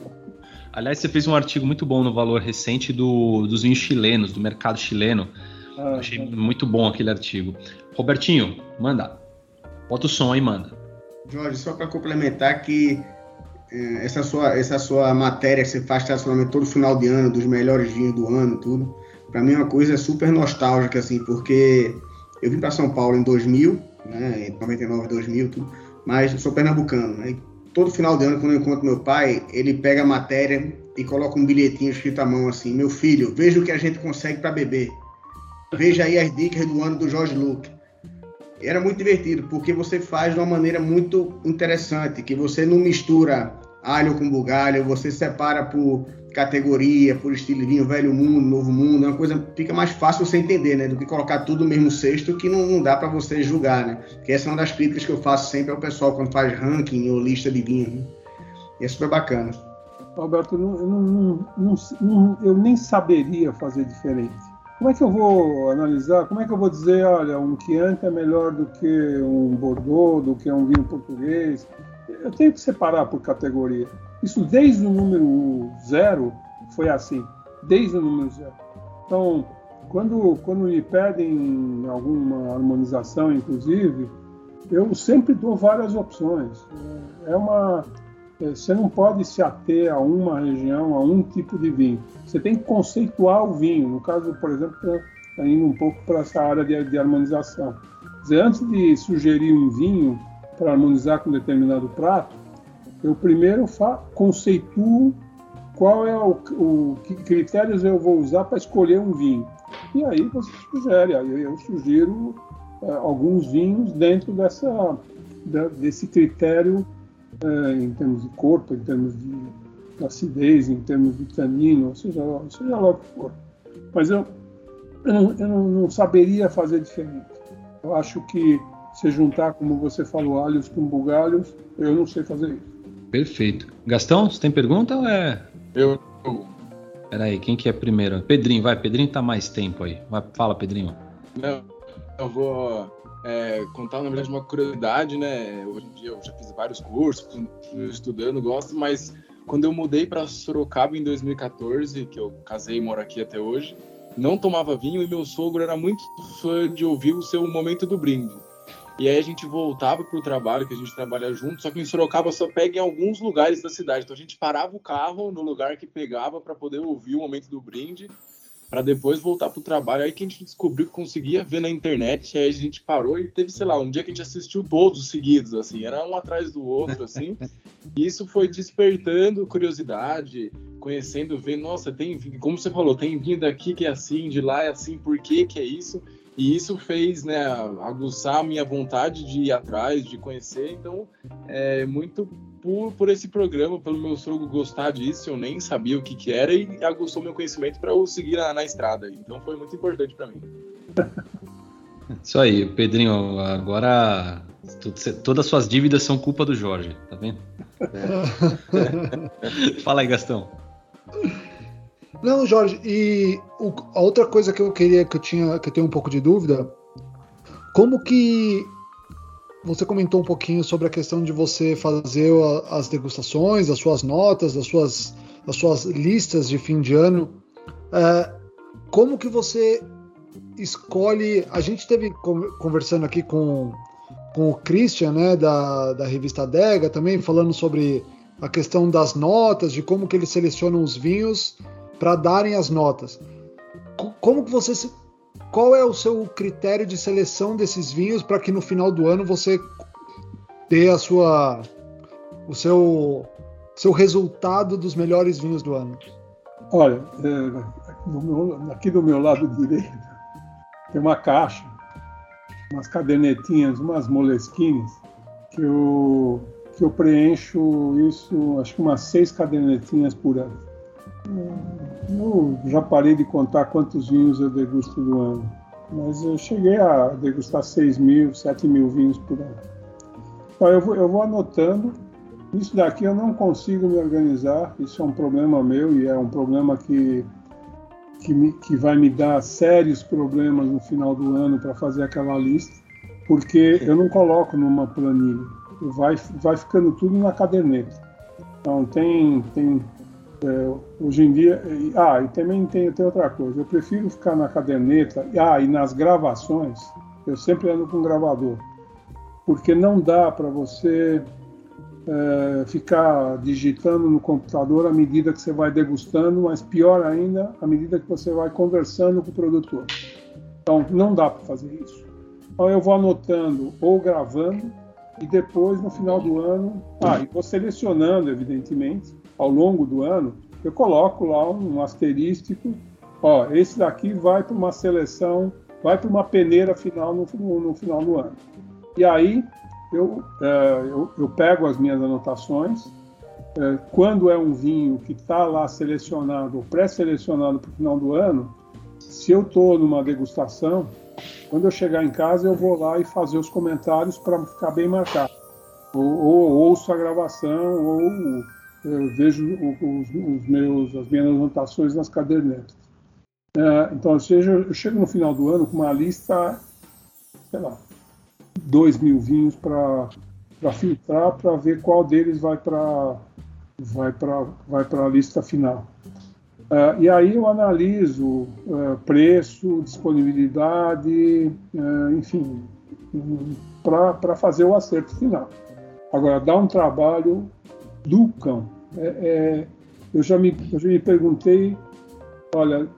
Aliás, você fez um artigo muito bom no Valor recente do, dos vinhos chilenos, do mercado chileno. Ah, Achei tá. muito bom aquele artigo. Robertinho, manda. Bota o som aí, manda. Jorge, só para complementar que é, essa sua, essa sua matéria que você faz tradicionalmente todo final de ano, dos melhores vinhos do ano, tudo, para mim é uma coisa super nostálgica, assim, porque eu vim para São Paulo em 2000, né, em 99, 2000, tudo, mas sou pernambucano, né, todo final de ano, quando eu encontro meu pai, ele pega a matéria e coloca um bilhetinho escrito à mão assim: Meu filho, veja o que a gente consegue para beber. Veja aí as dicas do ano do Jorge Luke. Era muito divertido, porque você faz de uma maneira muito interessante, que você não mistura alho com bugalho, você separa por categoria, por estilo vinho, velho mundo, novo mundo, é uma coisa fica mais fácil você entender, né, do que colocar tudo no mesmo cesto que não, não dá para você julgar, né? Que essa é uma das críticas que eu faço sempre ao pessoal quando faz ranking ou lista de vinho. Né? E é super bacana. Alberto, eu, não, não, não, eu nem saberia fazer diferente. Como é que eu vou analisar? Como é que eu vou dizer, olha, um Chianti é melhor do que um Bordeaux, do que um vinho português? Eu tenho que separar por categoria. Isso desde o número zero foi assim, desde o número zero. Então, quando, quando me pedem alguma harmonização, inclusive, eu sempre dou várias opções. É uma, é, você não pode se ater a uma região, a um tipo de vinho. Você tem que conceituar o vinho. No caso, por exemplo, indo um pouco para essa área de, de harmonização. Dizer, antes de sugerir um vinho para harmonizar com determinado prato, eu primeiro conceituo qual é o, o que critérios eu vou usar para escolher um vinho. E aí você sugere, aí eu sugiro é, alguns vinhos dentro dessa, desse critério é, em termos de corpo, em termos de acidez, em termos de tanino, seja, seja lá o que for. Mas eu, eu, não, eu não saberia fazer diferente. Eu acho que se juntar, como você falou, alhos com bugalhos, eu não sei fazer isso. Perfeito. Gastão, você tem pergunta ou é. Eu. Peraí, quem que é primeiro? Pedrinho, vai, Pedrinho tá mais tempo aí. Vai, fala, Pedrinho. Não, eu vou é, contar, na verdade, uma curiosidade, né? Hoje em dia eu já fiz vários cursos, estudando, gosto, mas quando eu mudei para Sorocaba em 2014, que eu casei e moro aqui até hoje, não tomava vinho e meu sogro era muito fã de ouvir o seu momento do brinde. E aí a gente voltava para o trabalho, que a gente trabalha junto, só que em Sorocaba só pega em alguns lugares da cidade. Então a gente parava o carro no lugar que pegava para poder ouvir o momento do brinde, para depois voltar para o trabalho. Aí que a gente descobriu que conseguia ver na internet, aí a gente parou e teve, sei lá, um dia que a gente assistiu todos seguidos, assim, era um atrás do outro, assim. e isso foi despertando curiosidade, conhecendo, vendo, nossa, tem, como você falou, tem vindo daqui que é assim, de lá é assim, por que que é isso? E isso fez né, aguçar a minha vontade de ir atrás, de conhecer. Então, é muito por, por esse programa, pelo meu sogro gostar disso, eu nem sabia o que, que era e aguçou meu conhecimento para eu seguir na, na, estrada. Então, foi muito importante para mim. Isso aí, Pedrinho. Agora todas as suas dívidas são culpa do Jorge, tá vendo? É. Fala aí, Gastão. Não, Jorge, e o, a outra coisa que eu queria, que eu tinha, que eu tenho um pouco de dúvida, como que você comentou um pouquinho sobre a questão de você fazer as degustações, as suas notas, as suas, as suas listas de fim de ano. É, como que você escolhe? A gente teve conversando aqui com, com o Christian, né, da, da revista Dega, também falando sobre a questão das notas, de como que eles selecionam os vinhos para darem as notas. Como que você se, qual é o seu critério de seleção desses vinhos para que no final do ano você dê a sua o seu seu resultado dos melhores vinhos do ano? Olha, é, aqui do meu lado direito tem uma caixa, umas cadernetinhas, umas moleskines que eu que eu preencho isso, acho que umas seis cadernetinhas por ano. Eu já parei de contar quantos vinhos eu degusto do ano, mas eu cheguei a degustar 6 mil, 7 mil vinhos por ano. Então eu vou, eu vou anotando. Isso daqui eu não consigo me organizar, isso é um problema meu e é um problema que que, me, que vai me dar sérios problemas no final do ano para fazer aquela lista, porque eu não coloco numa planilha, vai, vai ficando tudo na caderneta. Então tem, tem é, hoje em dia, ah, e também tem, tem outra coisa, eu prefiro ficar na caderneta, ah, e nas gravações, eu sempre ando com gravador, porque não dá para você é, ficar digitando no computador à medida que você vai degustando, mas pior ainda, à medida que você vai conversando com o produtor. Então, não dá para fazer isso. Então, eu vou anotando ou gravando, e depois, no final do ano, ah, e vou selecionando, evidentemente, ao longo do ano, eu coloco lá um asterístico, ó, esse daqui vai para uma seleção, vai para uma peneira final no, no, no final do ano. E aí eu, é, eu, eu, pego as minhas anotações. É, quando é um vinho que está lá selecionado ou pré-selecionado para o final do ano, se eu estou numa degustação, quando eu chegar em casa eu vou lá e fazer os comentários para ficar bem marcado. Ou, ou, ouço a gravação, ou vejo os, os, meus, as minhas anotações nas cadernetas. É, então, ou seja, eu chego no final do ano com uma lista, sei lá, dois mil vinhos para filtrar, para ver qual deles vai para vai para vai a lista final. Uh, e aí eu analiso uh, preço, disponibilidade, uh, enfim, para fazer o acerto final. Agora, dá um trabalho cão. É, é, eu, já me, eu já me perguntei, olha,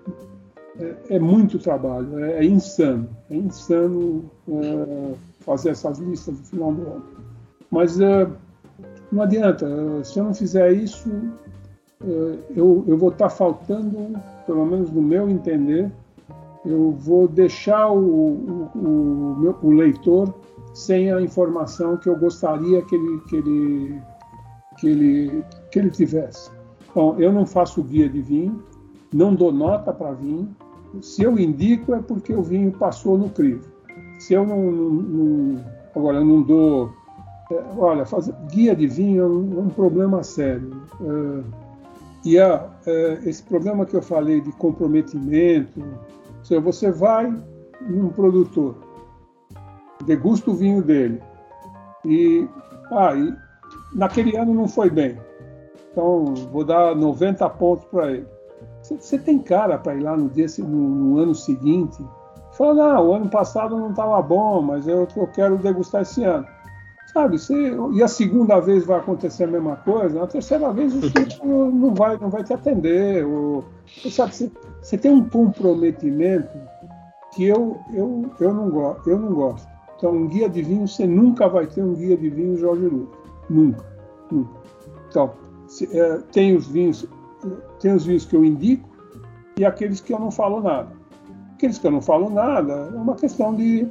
é, é muito trabalho, é, é insano, é insano fazer essas listas no final do ano. Mas uh, não adianta, se eu não fizer isso, eu, eu vou estar tá faltando, pelo menos no meu entender, eu vou deixar o, o, o, meu, o leitor sem a informação que eu gostaria que ele, que ele, que ele, que ele tivesse. Então, eu não faço guia de vinho, não dou nota para vinho. Se eu indico, é porque o vinho passou no crivo se eu não, não, não agora eu não dou, é, olha, fazer, guia de vinho é um, é um problema sério. É, e a, é, esse problema que eu falei de comprometimento, seja, você vai num produtor, degusta o vinho dele e, ah, e naquele ano não foi bem, então vou dar 90 pontos para ele. Você tem cara para ir lá no, no, no ano seguinte Falou, não, o ano passado não estava bom, mas eu, eu quero degustar esse ano. Sabe, você, e a segunda vez vai acontecer a mesma coisa, na terceira vez o suco não vai, não vai te atender. Ou, sabe, você, você tem um comprometimento que eu, eu, eu, não gosto, eu não gosto. Então, um guia de vinho, você nunca vai ter um guia de vinho Jorge Lucas. Nunca. Nunca. Então, se, é, tem os vinhos, tem os vinhos que eu indico e aqueles que eu não falo nada. Aqueles que eu não falo nada, é uma questão de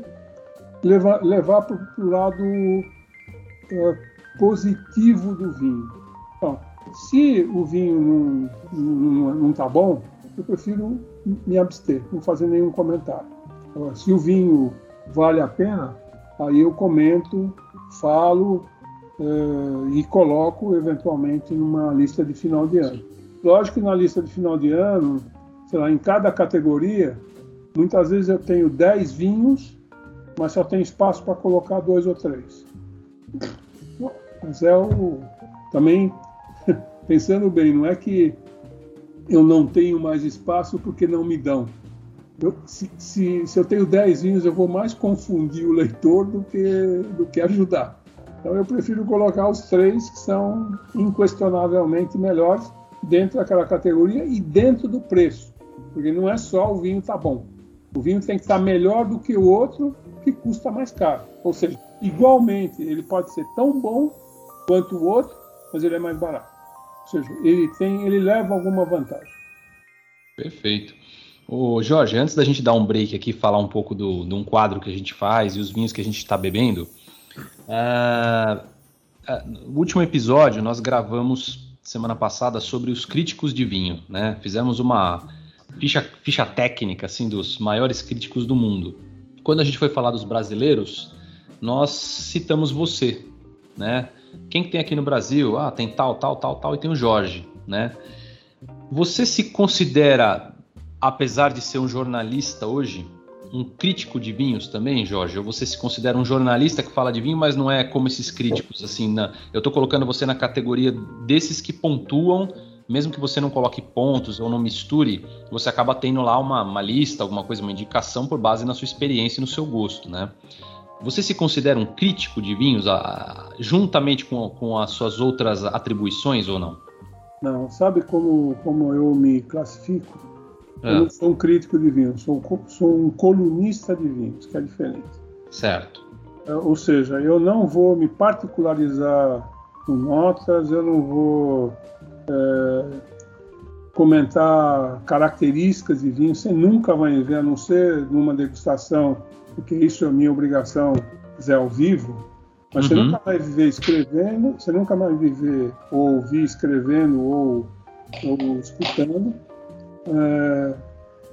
levar, levar para o lado é, positivo do vinho. Então, se o vinho não está bom, eu prefiro me abster, não fazer nenhum comentário. Se o vinho vale a pena, aí eu comento, falo é, e coloco eventualmente numa lista de final de ano. Lógico que na lista de final de ano, sei lá, em cada categoria, Muitas vezes eu tenho 10 vinhos, mas só tenho espaço para colocar dois ou três. Mas é o. Também, pensando bem, não é que eu não tenho mais espaço porque não me dão. Eu, se, se, se, eu tenho 10 vinhos, eu vou mais confundir o leitor do que, do que ajudar. Então eu prefiro colocar os três que são inquestionavelmente melhores dentro daquela categoria e dentro do preço. Porque não é só o vinho tá bom. O vinho tem que estar melhor do que o outro que custa mais caro. Ou seja, igualmente, ele pode ser tão bom quanto o outro, mas ele é mais barato. Ou seja, ele tem, ele leva alguma vantagem. Perfeito. Ô Jorge, antes da gente dar um break aqui, falar um pouco do, de um quadro que a gente faz e os vinhos que a gente está bebendo. Uh, uh, no último episódio, nós gravamos semana passada sobre os críticos de vinho, né? Fizemos uma ficha, ficha técnica assim dos maiores críticos do mundo. Quando a gente foi falar dos brasileiros, nós citamos você, né? Quem que tem aqui no Brasil? Ah, tem tal, tal, tal, tal e tem o Jorge, né? Você se considera apesar de ser um jornalista hoje, um crítico de vinhos também, Jorge? Ou você se considera um jornalista que fala de vinho, mas não é como esses críticos, assim, na... eu estou colocando você na categoria desses que pontuam, mesmo que você não coloque pontos ou não misture, você acaba tendo lá uma, uma lista, alguma coisa, uma indicação por base na sua experiência e no seu gosto, né? Você se considera um crítico de vinhos, a, juntamente com, com as suas outras atribuições ou não? Não, sabe como, como eu me classifico? É. Eu não sou um crítico de vinhos, sou, sou um colunista de vinhos, que é diferente. Certo. É, ou seja, eu não vou me particularizar com notas, eu não vou é, comentar características de vinho, você nunca vai ver, a não ser numa degustação, porque isso é minha obrigação, é ao vivo, mas uhum. você nunca vai viver escrevendo, você nunca vai viver ou ouvir escrevendo ou, ou escutando é,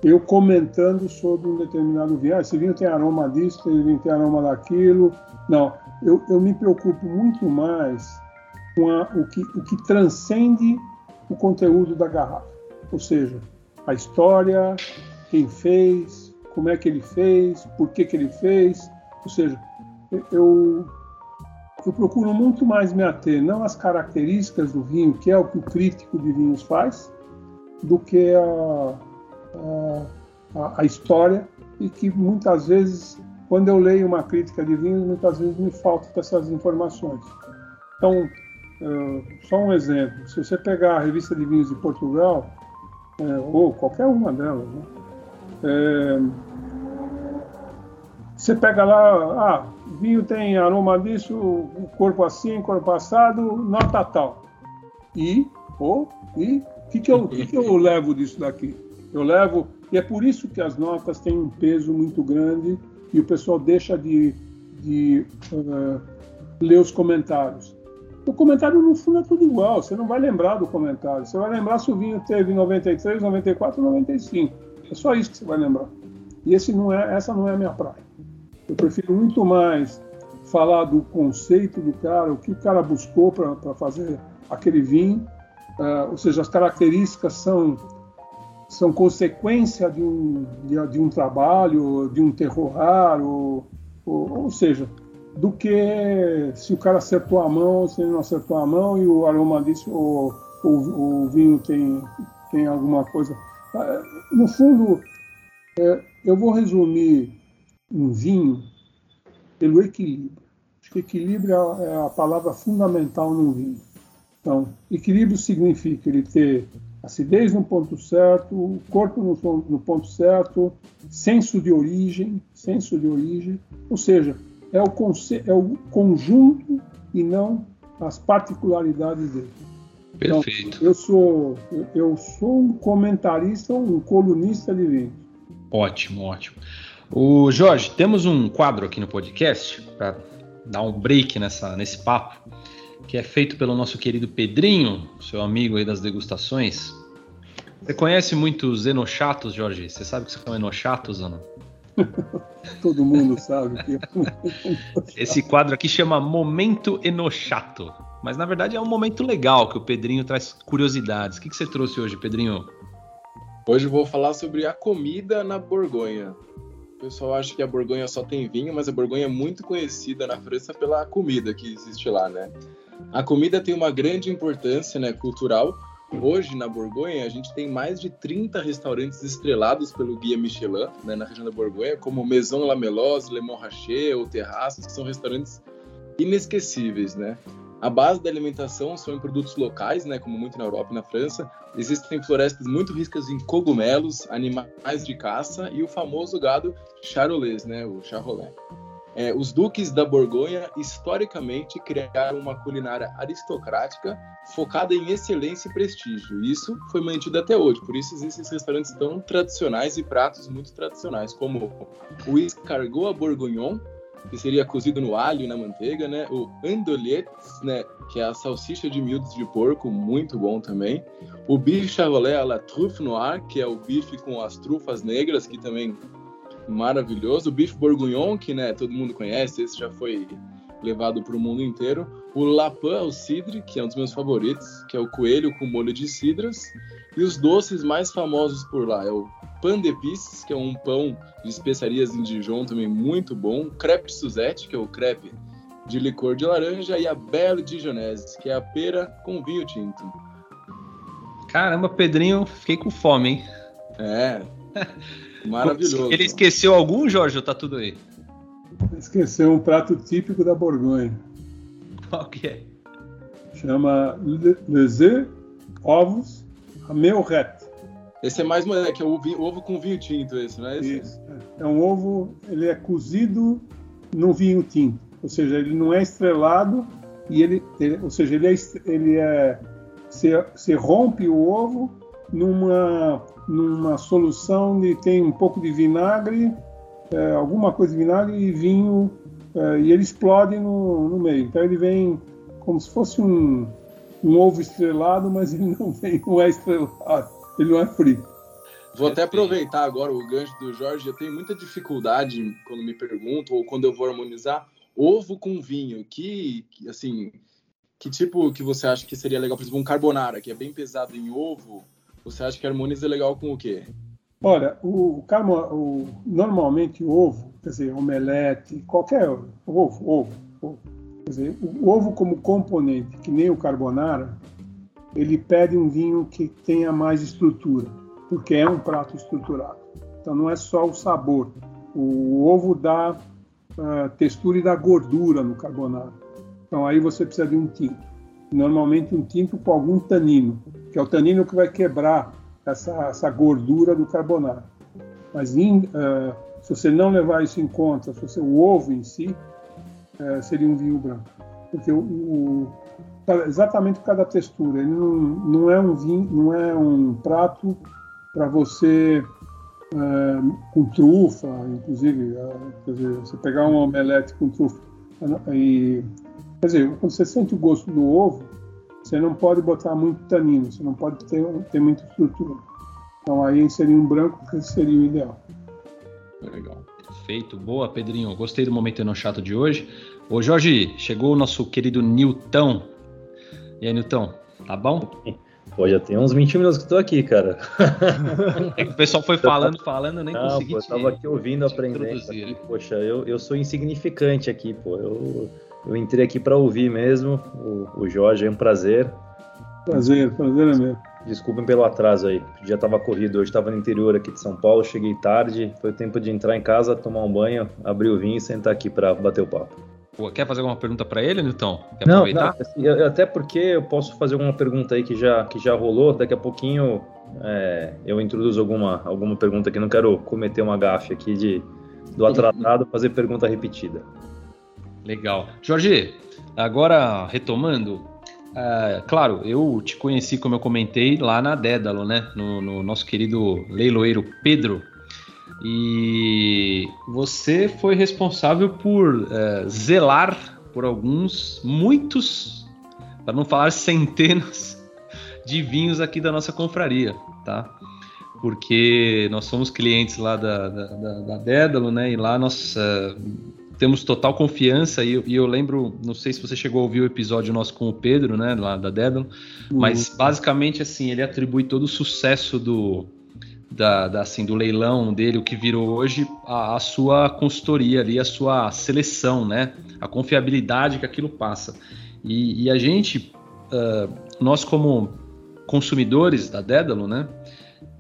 eu comentando sobre um determinado vinho. Ah, esse vinho tem aroma disso, esse vinho tem aroma daquilo. Não, eu, eu me preocupo muito mais com a, o, que, o que transcende o conteúdo da garrafa. Ou seja, a história, quem fez, como é que ele fez, por que, que ele fez. Ou seja, eu, eu procuro muito mais me ater não às características do vinho, que é o que o crítico de vinhos faz, do que a, a, a, história e que muitas vezes, quando eu leio uma crítica de vinhos, muitas vezes me faltam essas informações. Então, uh, só um exemplo: se você pegar a revista de vinhos de Portugal, é, ou qualquer uma delas, né, é, você pega lá, ah, vinho tem aroma disso, corpo assim, corpo assado, nota tal. E, ou, e o que, que, eu, que, que eu levo disso daqui? Eu levo, e é por isso que as notas têm um peso muito grande e o pessoal deixa de, de uh, ler os comentários. O comentário, no fundo, é tudo igual. Você não vai lembrar do comentário. Você vai lembrar se o vinho teve 93, 94, 95. É só isso que você vai lembrar. E esse não é, essa não é a minha praia. Eu prefiro muito mais falar do conceito do cara, o que o cara buscou para fazer aquele vinho, ou seja, as características são, são consequência de um, de, de um trabalho, de um terroir, ou, ou, ou, seja, do que se o cara acertou a mão, se ele não acertou a mão e o aroma disso, ou, o vinho tem, tem alguma coisa. Uh, no fundo, é, eu vou resumir um vinho pelo equilíbrio. Acho que equilíbrio é, é a palavra fundamental no vinho. Então, equilíbrio significa ele ter acidez no ponto certo, o corpo no, no ponto certo, senso de origem, senso de origem, ou seja, é o, é o conjunto e não as particularidades dele. Então, Perfeito. Então, eu sou eu sou um comentarista, um colunista de vinhos. Ótimo, ótimo. O Jorge, temos um quadro aqui no podcast para dar um break nessa, nesse papo que é feito pelo nosso querido Pedrinho, seu amigo aí das degustações. Você conhece muitos enochatos, Jorge? Você sabe que são enochatos ou não? Todo mundo sabe. Que... Esse quadro aqui chama Momento Enochato. Mas na verdade é um momento legal que o Pedrinho traz curiosidades. O que, que você trouxe hoje, Pedrinho? Hoje eu vou falar sobre a comida na Borgonha. O pessoal acha que a Borgonha só tem vinho, mas a Borgonha é muito conhecida na França pela comida que existe lá, né? A comida tem uma grande importância né, cultural. Hoje, na Borgonha, a gente tem mais de 30 restaurantes estrelados pelo Guia Michelin, né, na região da Borgonha, como Maison Lamelos, Le Montrachet ou Terraços, que são restaurantes inesquecíveis, né? A base da alimentação são em produtos locais, né, como muito na Europa e na França. Existem florestas muito ricas em cogumelos, animais de caça e o famoso gado charolês, né, o charolais. É, os duques da Borgonha, historicamente, criaram uma culinária aristocrática focada em excelência e prestígio. Isso foi mantido até hoje, por isso existem restaurantes tão tradicionais e pratos muito tradicionais, como o escargot à bourguignon, que seria cozido no alho e na manteiga, né? O andouillettes, né? Que é a salsicha de miúdos de porco, muito bom também. O bife charolais à la truffe noire, que é o bife com as trufas negras, que também maravilhoso. O bife bourguignon, que né, todo mundo conhece, esse já foi levado para o mundo inteiro. o Lapin, o cidre, que é um dos meus favoritos, que é o coelho com molho de cidras. E os doces mais famosos por lá é o Pan de Pisces, que é um pão de especiarias em Dijon, também muito bom. Crepe Suzette, que é o crepe de licor de laranja. E a Belle Dijonese, que é a pera com vinho tinto. Caramba, Pedrinho, fiquei com fome, hein? É, maravilhoso. Ele esqueceu algum, Jorge, ou tá tudo aí? Esqueceu um prato típico da Borgonha. Qual que é? Chama Lezé Ovos Ameurette. Esse é mais moleque, é o vinho, ovo com vinho tinto, esse, não é esse? Isso. É um ovo, ele é cozido no vinho tinto. Ou seja, ele não é estrelado e ele, ele ou seja, ele é, ele é você, você rompe o ovo numa numa solução de tem um pouco de vinagre, é, alguma coisa de vinagre e vinho é, e ele explode no, no meio. Então ele vem como se fosse um, um ovo estrelado, mas ele não vem, não é estrelado, ele não é frito. Vou até aproveitar agora o gancho do Jorge. Eu tenho muita dificuldade quando me perguntam ou quando eu vou harmonizar ovo com vinho. Que, assim, que tipo que você acha que seria legal? Por exemplo, um carbonara, que é bem pesado em ovo. Você acha que harmoniza legal com o quê? Olha, o, o normalmente o ovo, quer dizer, omelete, qualquer ovo, ovo, ovo. Quer dizer, o ovo como componente, que nem o carbonara, ele pede um vinho que tenha mais estrutura, porque é um prato estruturado. Então não é só o sabor. O ovo dá uh, textura e dá gordura no carbonara. Então aí você precisa de um tinto. Normalmente um tinto com algum tanino, que é o tanino que vai quebrar essa, essa gordura do carbonara. Mas in, uh, se você não levar isso em conta, se você, o ovo em si, uh, seria um vinho branco. Porque o, o, exatamente por causa da textura. Ele não, não é um vinho, não é um prato para você uh, com trufa, inclusive, quer dizer, você pegar um omelete com trufa e quer dizer, quando você sente o gosto do ovo, você não pode botar muito tanino, você não pode ter, ter muita estrutura. Então aí seria um branco que seria o ideal. Legal. Perfeito. Boa, Pedrinho. Gostei do momento no chato de hoje. Ô Jorge, chegou o nosso querido Nilton. E aí, Nilton, tá bom? Pô, já tem uns 20 minutos que eu tô aqui, cara. É que o pessoal foi falando, falando, eu nem Não, consegui pô, eu tava aqui ouvindo, aprendendo. Aqui, poxa, eu, eu sou insignificante aqui, pô. Eu, eu entrei aqui para ouvir mesmo. O, o Jorge, é um prazer. Prazer, prazer é meu. Desculpem pelo atraso aí. O dia tava corrido, hoje tava no interior aqui de São Paulo, cheguei tarde. Foi tempo de entrar em casa, tomar um banho, abrir o vinho e sentar aqui para bater o papo. Pô, quer fazer alguma pergunta pra ele, Nilton? Quer Não, aproveitar? não, assim, até porque eu posso fazer alguma pergunta aí que já, que já rolou. Daqui a pouquinho é, eu introduzo alguma, alguma pergunta que não quero cometer uma gafe aqui de do atrasado fazer pergunta repetida. Legal. Jorge, agora retomando, ah, claro, eu te conheci, como eu comentei, lá na Dédalo, né? No, no nosso querido leiloeiro Pedro. E você foi responsável por eh, zelar por alguns, muitos, para não falar centenas, de vinhos aqui da nossa confraria, tá? Porque nós somos clientes lá da, da, da, da Dédalo, né? E lá nós eh, temos total confiança e, eu- e eu lembro, não sei se você chegou a ouvir o episódio nosso com o Pedro, né, lá da Dédalo, mas basicamente assim, ele atribui todo o sucesso do da, da, assim, do leilão dele, o que virou hoje a, a sua consultoria ali, a sua seleção, né, a confiabilidade que aquilo passa. E, e a gente, ah, nós como consumidores da Dédalo, né,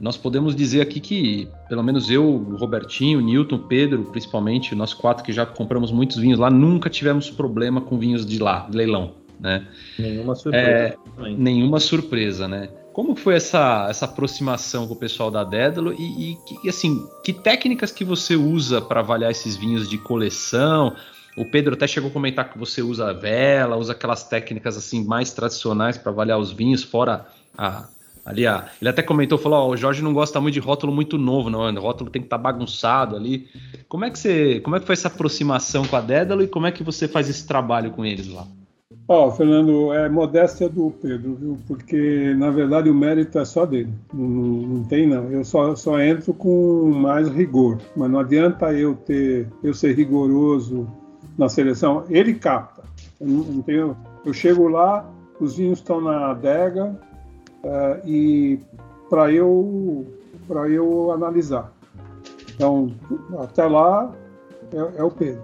nós podemos dizer aqui que, pelo menos eu, o Robertinho, o Newton, Pedro, principalmente, nós quatro que já compramos muitos vinhos lá, nunca tivemos problema com vinhos de lá, de leilão, né? Nenhuma surpresa. É. Nenhuma surpresa, né? Como foi essa, essa aproximação com o pessoal da Dédalo e, e, e, assim, que técnicas que você usa para avaliar esses vinhos de coleção? O Pedro até chegou a comentar que você usa vela, usa aquelas técnicas assim mais tradicionais para avaliar os vinhos, fora a, ali a, ele até comentou, falou, o Jorge não gosta muito de rótulo muito novo, não, o rótulo tem que estar bagunçado ali. Como é que você, como é que foi essa aproximação com a Dédalo e como é que você faz esse trabalho com eles lá? Ó, Fernando, é modéstia do Pedro, viu? Porque na verdade o mérito é só dele. Não, não- não tem não. Eu só, só entro com mais rigor. Mas não adianta eu ter, eu ser rigoroso na seleção. Ele capta. Eu não, não tenho. Eu chego lá, os vinhos estão na adega uh, e para eu para eu analisar. Então, até lá é, é o Pedro.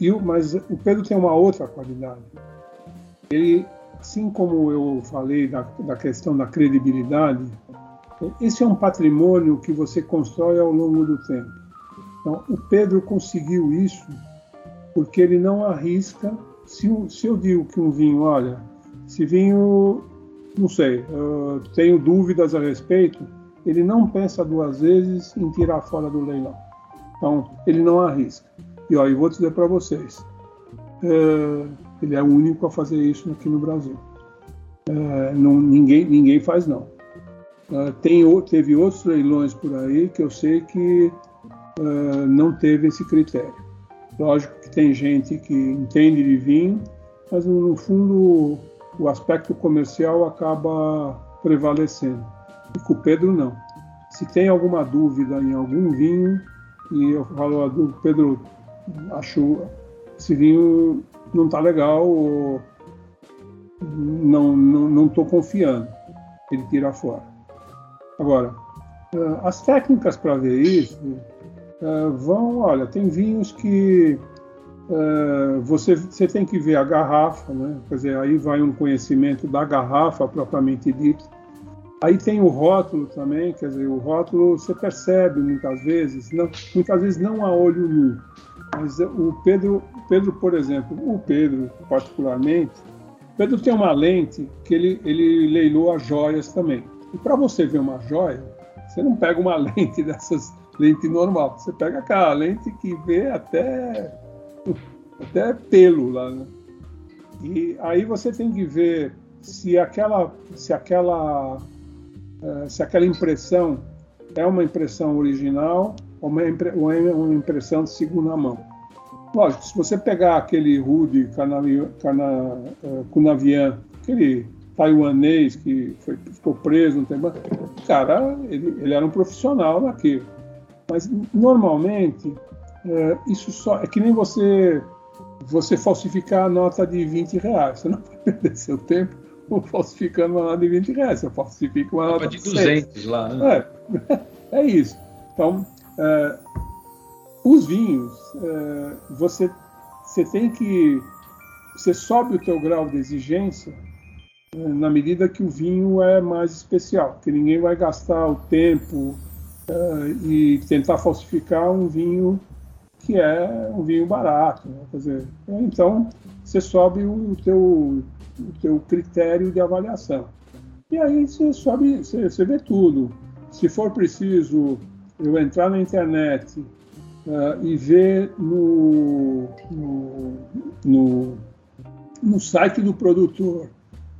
E o, mas o Pedro tem uma outra qualidade. Ele, assim como eu falei da, da questão da credibilidade, esse é um patrimônio que você constrói ao longo do tempo. Então, o Pedro conseguiu isso porque ele não arrisca. Se, se eu digo que um vinho, olha, esse vinho, não sei, uh, tenho dúvidas a respeito, ele não pensa duas vezes em tirar fora do leilão. Então, ele não arrisca. E ó, eu vou dizer para vocês, uh, ele é o único a fazer isso aqui no Brasil. Uh, não, ninguém, ninguém faz não. Uh, tem, teve outros leilões por aí que eu sei que não teve esse critério. Lógico que tem gente que entende de vinho, mas no fundo o aspecto comercial acaba prevalecendo. E com o Pedro não. Se tem alguma dúvida em algum vinho, e eu falo, Pedro, acho esse vinho não está legal ou não não não estou confiando, ele tira fora. Agora, eh, as técnicas para ver isso eh, vão, olha, tem vinhos que eh, você, você tem que ver a garrafa, né? quer dizer, aí vai um conhecimento da garrafa propriamente dito. Aí tem o rótulo também, quer dizer, o rótulo você percebe muitas vezes, não, muitas vezes não a olho nu, mas o Pedro, Pedro, por exemplo, o Pedro particularmente, Pedro tem uma lente que ele, ele as joias também. E para você ver uma joia, você não pega uma lente dessas lente normal, você pega aquela lente que vê até até pelo lá, né? E aí você tem que ver se aquela se aquela eh, se aquela impressão é uma impressão original ou é uma impressão de segunda mão. Lógico, se você pegar aquele Rudy Cunavian, eh, aquele taiwanês que foi, ficou preso no tempo. Cara, ele, ele era um profissional naquilo. Mas normalmente é, isso só é que nem você você falsificar a nota de 20 reais. Você não vai perder seu tempo falsificando uma nota de 20 reais. Você falsifica uma nota de 200 lá. Né? É, é isso. Então, é, os vinhos, é, você, você tem que. Você sobe o teu grau de exigência na medida que o vinho é mais especial, que ninguém vai gastar o tempo uh, e tentar falsificar um vinho que é um vinho barato. Né? Quer dizer, então você sobe o teu, o teu critério de avaliação. E aí você sobe, você, você vê tudo. Se for preciso eu entrar na internet uh, e ver no, no, no, no site do produtor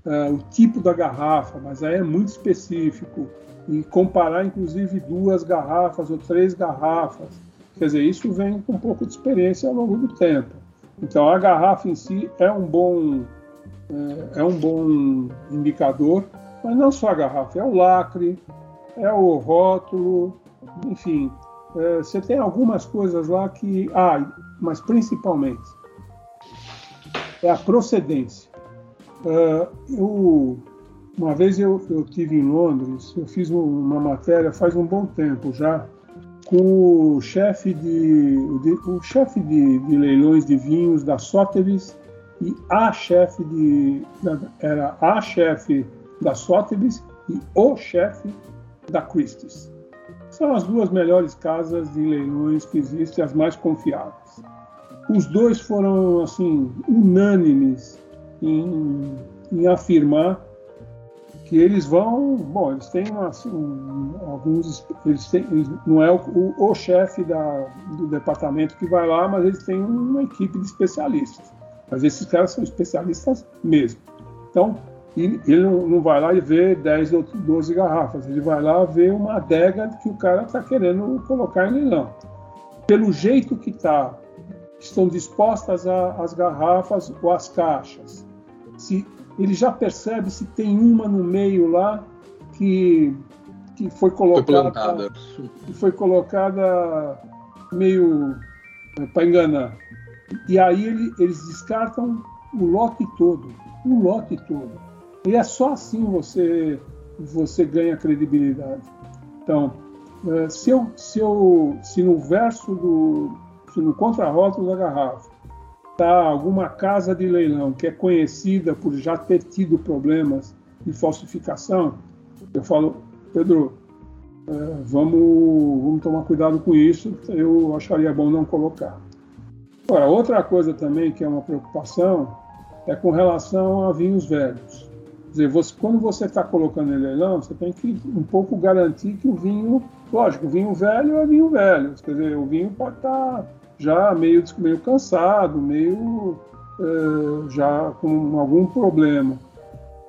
uh, o tipo da garrafa, mas aí é muito específico, e comparar inclusive duas garrafas ou três garrafas. Quer dizer, isso vem com um pouco de experiência ao longo do tempo. Então a garrafa em si é um bom é, é um bom indicador, mas não só a garrafa, é o lacre, é o rótulo, enfim, é, você tem algumas coisas lá que. Ah, mas principalmente é a procedência. Uh, eu, uma vez eu, eu tive em Londres, eu fiz uma matéria faz um bom tempo já com o chefe de, de, o chefe de, de, leilões de vinhos da Sotheby's e a chefe de era a chefe da Sotheby's e o chefe da Christie's. São as duas melhores casas de leilões que existem, as mais confiáveis. Os dois foram assim unânimes em, em afirmar que eles vão, bom, eles têm assim, alguns, eles têm, não é o, o, chefe da, do departamento que vai lá, mas eles têm uma equipe de especialistas. Mas esses caras são especialistas mesmo. Então, ele, não, vai lá e vê 10 ou 12 garrafas, ele vai lá ver uma adega que o cara está querendo colocar em leilão. Pelo jeito que está, estão dispostas a, as garrafas ou as caixas, se ele já percebe se tem uma no meio lá que, que foi colocada foi que foi colocada meio é, para enganar. E aí ele, eles descartam o lote todo. o lote todo. E é só assim você você ganha credibilidade. Então, eh, se, eu, se, eu, se no verso do se no contrarótulo da garrafa está alguma casa de leilão que é conhecida por já ter tido problemas de falsificação, eu falo, Pedro, é, vamos, vamos tomar cuidado com isso, eu acharia bom não colocar. Agora, outra coisa também que é uma preocupação é com relação a vinhos velhos. Quer dizer, você, quando você está colocando em leilão, você tem que um pouco garantir que o vinho, lógico, o vinho velho é vinho velho, quer dizer, o vinho pode estar tá já meio, meio cansado, meio é, já com algum problema.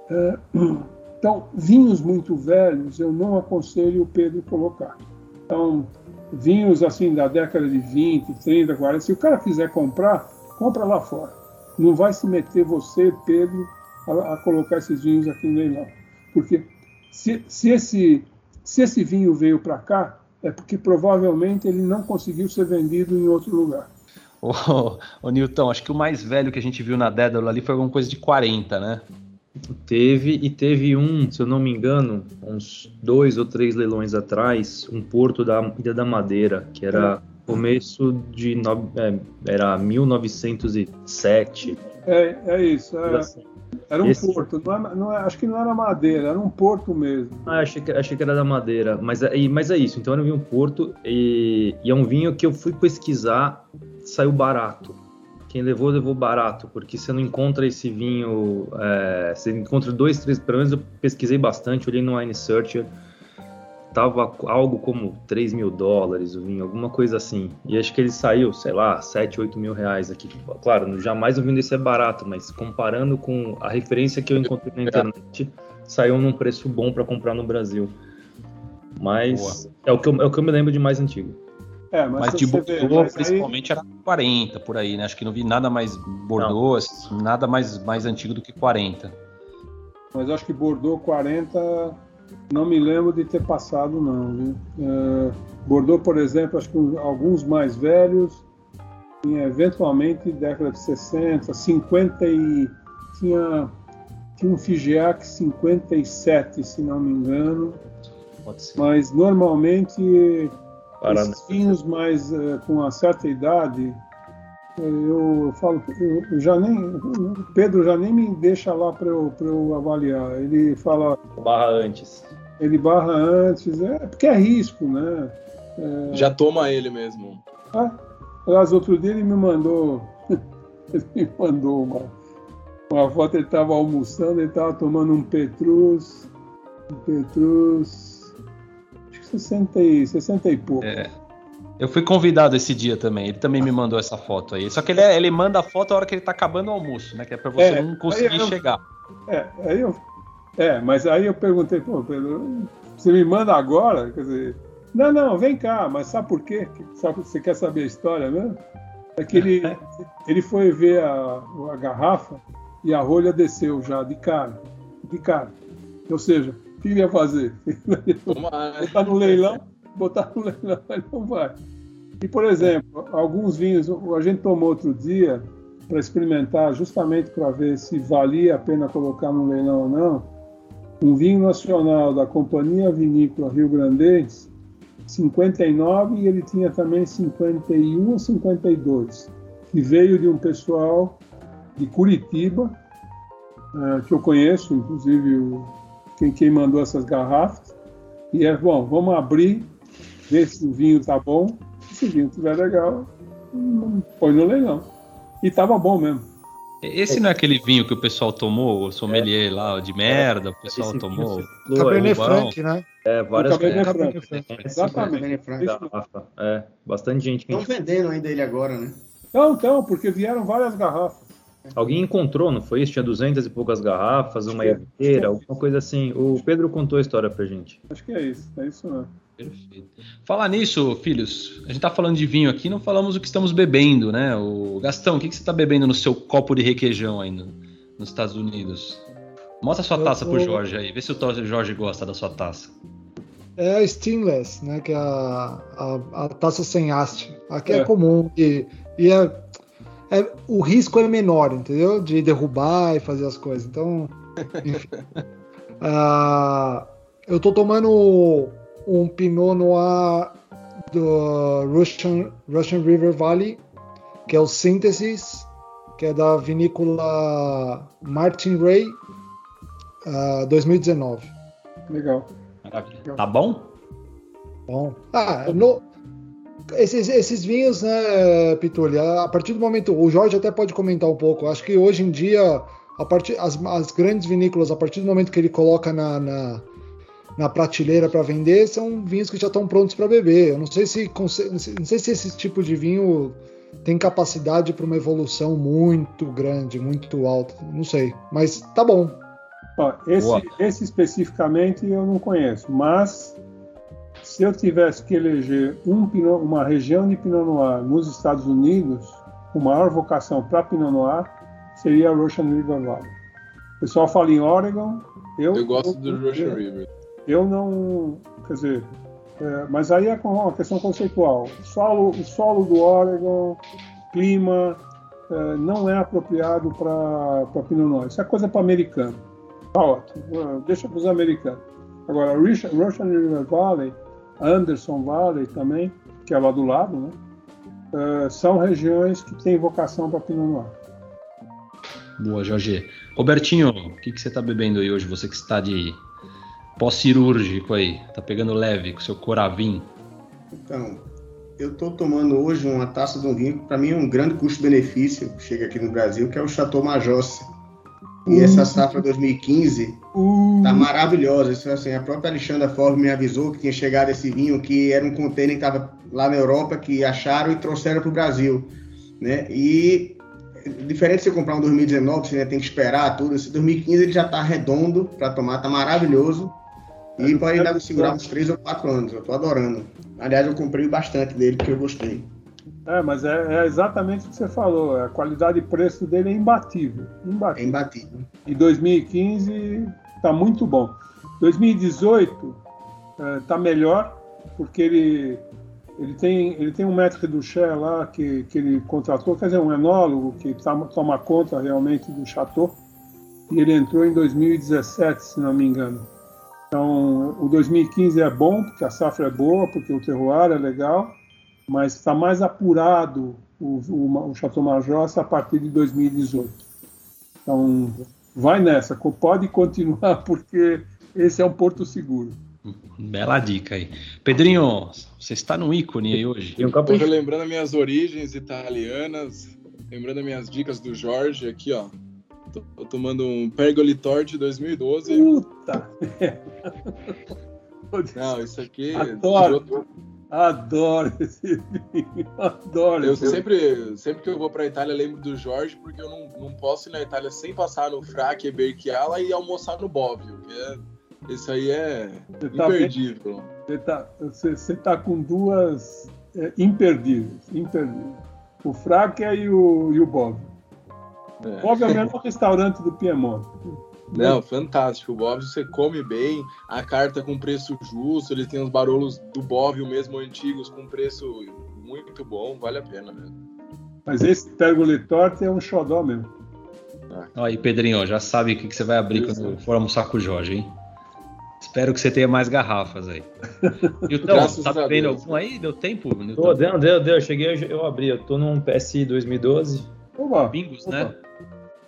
É, então, vinhos muito velhos eu não aconselho o Pedro colocar. Então, vinhos assim da década de 20, 30, 40, se o cara quiser comprar, compra lá fora. Não vai se meter você, Pedro, a, a colocar esses vinhos aqui no leilão. Porque se, se, esse, se esse vinho veio para cá, é porque provavelmente ele não conseguiu ser vendido em outro lugar. Ô, ô, Nilton, acho que o mais velho que a gente viu na Dédalo ali foi alguma coisa de 40, né? Teve, e teve um, se eu não me engano, uns dois ou três leilões atrás, um porto da Ilha da Madeira, que era começo de. No, é, era 1907. É, é isso. É, era um Esse... porto, não é, não é, acho que não era madeira, era um porto mesmo. Ah, achei que, achei que era da madeira, mas, é, mas é isso. Então era um vinho porto e, e é um vinho que eu fui pesquisar, saiu barato quem levou, levou barato, porque você não encontra esse vinho. É, você encontra dois, três. Pelo menos eu pesquisei bastante, olhei no Wine Searcher. Tava algo como 3 mil dólares o vinho, alguma coisa assim. E acho que ele saiu, sei lá, 7, 8 mil reais aqui. Claro, jamais o vinho desse é barato, mas comparando com a referência que eu encontrei na internet, saiu num preço bom para comprar no Brasil. Mas é o, que eu, é o que eu me lembro de mais antigo. É, mas, mas de Bordeaux, principalmente, aí... era 40 por aí, né? Acho que não vi nada mais Bordeaux, assim, nada mais, mais antigo do que 40. Mas acho que Bordeaux 40, não me lembro de ter passado, não. É, Bordeaux, por exemplo, acho que alguns mais velhos, tinha eventualmente década de 60, 50 e. Tinha, tinha um Figeac 57, se não me engano. Mas normalmente Paraná. Esses vinhos mais uh, com uma certa idade, eu, eu falo, eu, já nem, o Pedro já nem me deixa lá para eu, eu avaliar. Ele fala. Barra antes. Ele barra antes, é porque é risco, né? É... Já toma ele mesmo. Ah, aliás, outro dia ele me mandou. ele me mandou uma, uma foto, ele estava almoçando, ele estava tomando um Petrus. Um Petrus 60 e, 60 e pouco. É. Eu fui convidado esse dia também. Ele também me mandou essa foto aí. Só que ele, é, ele manda a foto a hora que ele tá acabando o almoço, né? Que é pra você é, não conseguir eu, chegar. É, aí eu, é, mas aí eu perguntei, pô, Pedro, você me manda agora? Quer dizer, não, não, vem cá, mas sabe por quê? Sabe, você quer saber a história mesmo? É que ele, ele foi ver a, a garrafa e a rolha desceu já de cara. De cara. Ou seja, que ele ia fazer? botar no leilão, botar no leilão, ele não vai. E, por exemplo, alguns vinhos, a gente tomou outro dia para experimentar, justamente para ver se valia a pena colocar no leilão ou não, um vinho nacional da Companhia Vinícola Rio Grandense, 59 e ele tinha também 51 ou 52, que veio de um pessoal de Curitiba, uh, que eu conheço, inclusive quem mandou essas garrafas. E é bom, vamos abrir, ver se o vinho tá bom. Se o vinho estiver legal, põe no leilão. E tava bom mesmo. Esse não é aquele vinho que o pessoal tomou, o sommelier é. lá de merda, o pessoal Esse tomou. Cabernet Franc, né? É, várias Cabernet Franc. Franc. Exatamente. É, bastante gente. Estão vendendo ainda ele agora, né? Não, então, porque vieram várias garrafas. Alguém encontrou, não foi isso? Tinha duzentas e poucas garrafas, uma inteira, alguma coisa assim. O Pedro contou a história pra gente. Acho que é isso, é isso mesmo. Perfeito. Falar nisso, filhos, a gente tá falando de vinho aqui, não falamos o que estamos bebendo, né? O Gastão, o que, que você tá bebendo no seu copo de requeijão aí no, nos Estados Unidos? Mostra a sua taça tô... pro Jorge aí, vê se o Jorge gosta da sua taça. É a Stainless, né? Que é a, a, a taça sem haste. Aqui é, é comum e, e é é, o risco é menor, entendeu? De derrubar e fazer as coisas. Então, enfim. uh, eu tô tomando um Pinot Noir do Russian, Russian River Valley, que é o Synthesis, que é da vinícola Martin Ray, uh, 2019. Legal. Tá bom? Bom. Ah, no, esses, esses vinhos, né, Pitulha, a partir do momento. O Jorge até pode comentar um pouco. Acho que hoje em dia, a partir, as, as grandes vinícolas, a partir do momento que ele coloca na, na, na prateleira para vender, são vinhos que já estão prontos para beber. Eu não sei se não sei se esse tipo de vinho tem capacidade para uma evolução muito grande, muito alta. Não sei, mas tá bom. Ó, esse, esse especificamente eu não conheço, mas se eu tivesse que eleger um Pinot, uma região de Pinot Noir nos Estados Unidos, com maior vocação para Pinot Noir, seria a Russian River Valley. O pessoal fala em Oregon. Eu, eu gosto do Russian eu, River. Eu não. Quer dizer. É, mas aí é uma questão conceitual. O solo, o solo do Oregon, clima, é, não é apropriado para Pinot Noir. Isso é coisa para americano. Tá ótimo. Deixa para os americanos. Agora, Russian, River Valley Anderson Valley também, que é lá do lado, né? Uh, são regiões que têm vocação para Pinot Noir. Boa, Jorge. Robertinho, o que, que você está bebendo aí hoje? Você que está de pós-cirúrgico aí, tá pegando leve com seu coravim. Então, eu estou tomando hoje uma taça de um vinho que para mim é um grande custo-benefício, chega aqui no Brasil, que é o Chateau Majosse. E essa safra 2015 uh. tá maravilhosa. Isso, assim, a própria Alexandra Ford me avisou que tinha chegado esse vinho, que era um container que estava lá na Europa, que acharam e trouxeram para o Brasil. Né? E diferente de você comprar um 2019, você tem que esperar tudo. Esse 2015 ele já está redondo para tomar, tá maravilhoso. E é, pode ainda segurar uns 3 ou 4 anos. Eu tô adorando. Aliás, eu comprei bastante dele porque eu gostei. É, mas é, é, exatamente o que você falou. A qualidade e preço dele é imbatível. Imbatível. É imbatível. E 2015 está muito bom. 2018 está é, melhor, porque ele, ele, tem, ele tem um médico do Ché lá que, que ele contratou, quer dizer, um enólogo que tá, toma conta realmente do chateau. E ele entrou em 2017, se não me engano. Então, o 2015 é bom, porque a safra é boa, porque o terroir é legal mas está mais apurado o, o, o Chateau Major a partir de 2018. Então, vai nessa, pode continuar, porque esse é um porto seguro. Bela dica aí. Pedrinho, você está no ícone aí hoje. Estou lembrando minhas origens italianas, lembrando minhas dicas do Jorge aqui, ó. Tô tomando um Pergolitor de 2012. Puta! Não, isso aqui. Adoro. Adoro esse vinho, adoro. Eu sempre, sempre que eu vou para Itália lembro do Jorge, porque eu não, não posso ir na Itália sem passar no e Berchiala e almoçar no que é, isso aí é você tá imperdível. Tá, você, tá, você, você tá com duas é, imperdíveis, imperdíveis. O Fraque e o, e o Bobbio. É. Bobbio é o melhor restaurante do Piemonte. Não, fantástico. O Bob você come bem, a carta com preço justo, ele tem os barolos do Bob, o mesmo antigos, com preço muito bom, vale a pena mesmo. Mas esse Pergolitorte é um xodó mesmo. Ah. Aí, Pedrinho, já sabe o que, que você vai abrir Isso. quando for almoçar com o Jorge, hein? Espero que você tenha mais garrafas aí. Então, tá vendo algum aí? Deu tempo? Tô, deu, deu, deu. Cheguei, eu abri. Eu tô num PSI 2012. Opa, Bingos, Opa. né?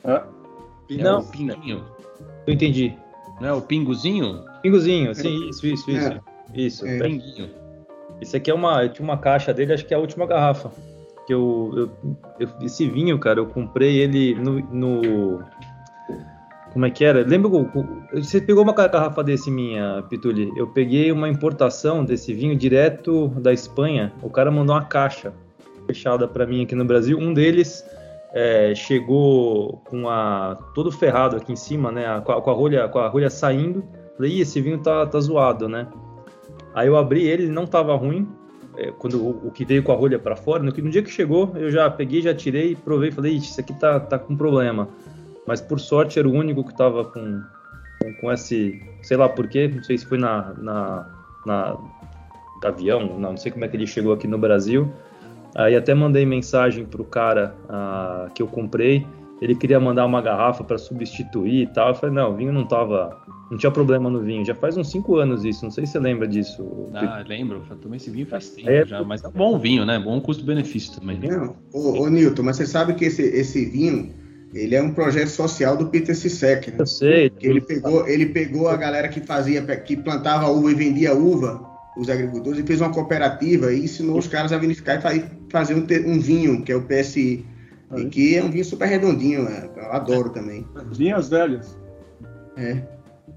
É. Não, Pinguinho. Eu entendi. Não é o pingozinho? Pingozinho, sim, isso, isso, isso. É. Isso, é. pinguinho. Isso aqui é uma. Eu tinha uma caixa dele, acho que é a última garrafa. Que eu, eu, eu esse vinho, cara, eu comprei ele no, no como é que era? Lembra você pegou uma garrafa desse minha, Pituli? Eu peguei uma importação desse vinho direto da Espanha. O cara mandou uma caixa fechada para mim aqui no Brasil. Um deles é, chegou com a todo ferrado aqui em cima, né? Com a, com a rolha, com a rolha saindo. Falei, esse vinho tá, tá zoado, né? Aí eu abri ele, ele não tava ruim. É, quando o, o, que veio com a rolha para fora, no, no, dia que chegou, eu já peguei, já tirei, provei, falei, isso aqui tá, tá com problema. Mas por sorte era o único que tava com, com, com esse, sei lá porquê, não sei se foi na, na, na avião, não, não sei como é que ele chegou aqui no Brasil. Aí até mandei mensagem pro cara uh, que eu comprei. Ele queria mandar uma garrafa para substituir e tal. Eu falei, não, o vinho não tava. Não tinha problema no vinho. Já faz uns 5 anos isso. Não sei se você lembra disso. Ah, lembro. Eu tomei esse vinho faz tempo é, já. Mas é bom vinho, né? Bom custo-benefício também. Não, ô, ô, Nilton, mas você sabe que esse, esse vinho ele é um projeto social do Peter Sisek, né? Eu sei. Ele pegou, ele pegou a galera que fazia, que plantava uva e vendia uva, os agricultores, e fez uma cooperativa e ensinou os caras a vinificar e fazer um, um vinho, que é o PSI. E que é um vinho super redondinho, né? eu adoro também. Vinhas velhas. É.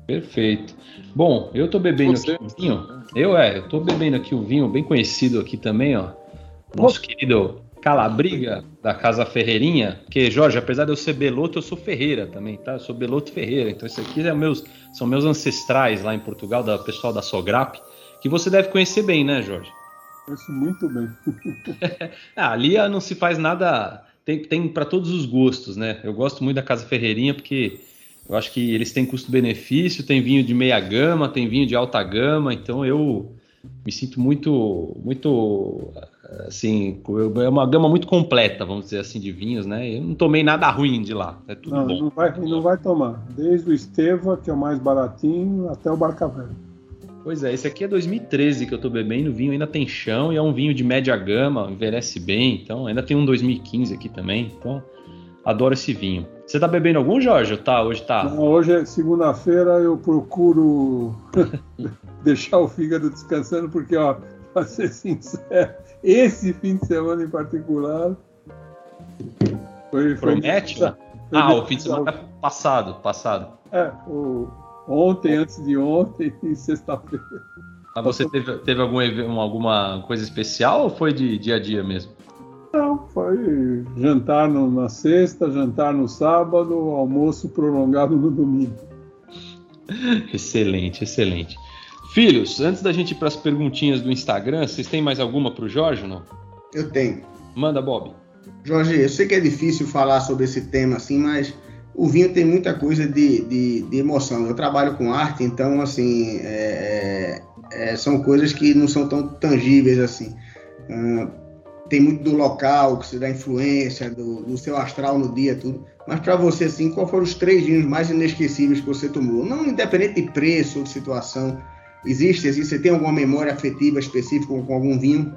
Perfeito. Bom, eu tô bebendo Você? aqui um vinho. Eu é, eu tô bebendo aqui um vinho bem conhecido aqui também, ó. Nosso querido Calabriga, da Casa Ferreirinha, que, Jorge, apesar de eu ser Beloto, eu sou Ferreira também, tá? Eu sou Beloto Ferreira. Então, isso aqui é meus, são meus ancestrais lá em Portugal, da pessoal da Sograp, que você deve conhecer bem, né, Jorge? Conheço muito bem. ah, ali não se faz nada. Tem, tem para todos os gostos, né? Eu gosto muito da Casa Ferreirinha porque eu acho que eles têm custo-benefício, tem vinho de meia gama, tem vinho de alta gama, então eu me sinto muito, muito assim, é uma gama muito completa, vamos dizer assim, de vinhos, né? Eu não tomei nada ruim de lá, é tudo não, bom. Não vai, não vai tomar, desde o Esteva, que é o mais baratinho, até o Barca Velho. Pois é, esse aqui é 2013 que eu tô bebendo, o vinho ainda tem chão e é um vinho de média gama, envelhece bem, então ainda tem um 2015 aqui também, então adoro esse vinho. Você tá bebendo algum, Jorge? Tá, hoje tá. Não, hoje é segunda-feira, eu procuro deixar o fígado descansando, porque, ó, pra ser sincero, esse fim de semana em particular. Foi, Promete? Foi, ah, o fim de semana passado, passado. É, o, ontem, antes de ontem e sexta-feira. Mas você teve, teve algum, alguma coisa especial ou foi de dia a dia mesmo? Não, foi jantar no, na sexta, jantar no sábado, almoço prolongado no domingo. excelente, excelente. Filhos, antes da gente ir para as perguntinhas do Instagram, vocês têm mais alguma para o Jorge ou não? Eu tenho. Manda, Bob. Jorge, eu sei que é difícil falar sobre esse tema assim, mas o vinho tem muita coisa de, de, de emoção. Eu trabalho com arte, então, assim, é, é, é são coisas que não são tão tangíveis assim. Uh, tem muito do local, que se dá influência, do, do seu astral no dia, tudo. Mas para você, assim, qual foram os três vinhos mais inesquecíveis que você tomou? Não independente de preço ou de situação, Existe, assim, você tem alguma memória afetiva específica com algum vinho?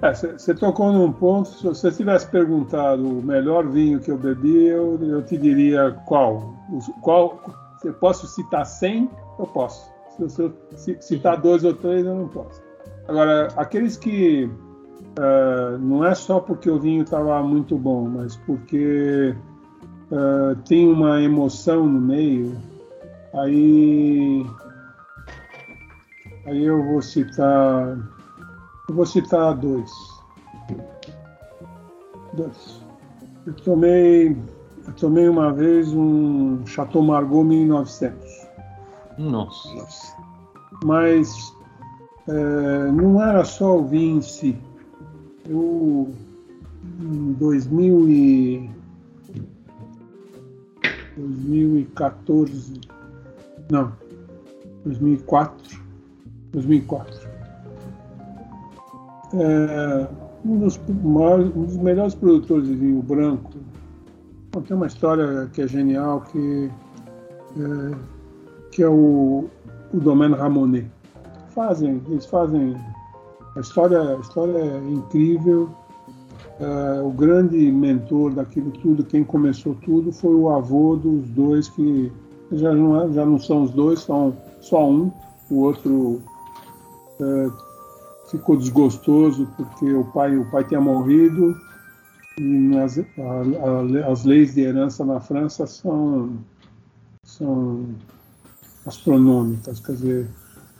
Você é, tocou num ponto, se você tivesse perguntado o melhor vinho que eu bebi, eu, eu te diria qual. qual eu posso citar 100? Eu posso. Se eu citar dois ou três, eu não posso. Agora, aqueles que uh, não é só porque o vinho estava muito bom, mas porque uh, tem uma emoção no meio, aí Aí eu vou citar. Eu vou citar dois. Dois. Eu tomei. Eu tomei uma vez um Chateau Margaux 1900. Nossa. Mas é, não era só o vinho em si. Eu, em 2000 e, 2014, não, 2004, 2004. É, um, dos maiores, um dos melhores produtores de vinho branco. tem uma história que é genial, que é, que é o, o Domaine Ramonet. Fazem, eles fazem a história, a história é incrível. É, o grande mentor daquilo tudo, quem começou tudo, foi o avô dos dois que já não, é, já não são os dois, são só um. O outro é, ficou desgostoso porque o pai, o pai tinha morrido e nas, a, a, as leis de herança na França são, são astronômicas, quer dizer,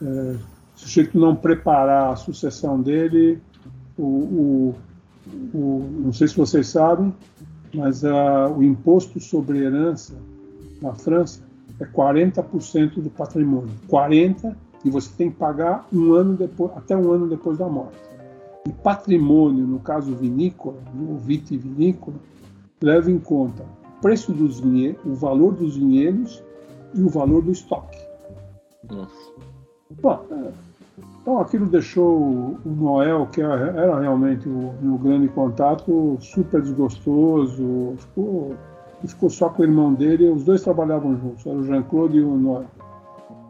é, se o sujeito não preparar a sucessão dele, o, o, o, não sei se vocês sabem, mas a, o imposto sobre herança na França é 40% do patrimônio. 40% e você tem que pagar um ano depois, até um ano depois da morte. E patrimônio, no caso vinícola, o vitivinícola, leva em conta o preço dos vinhedos, o valor dos vinhedos e o valor do estoque. Nossa. Bom, é, Então aquilo deixou o Noel, que era realmente o meu grande contato, super desgostoso. Ficou, ficou só com o irmão dele, os dois trabalhavam juntos, era o Jean-Claude e o Noel.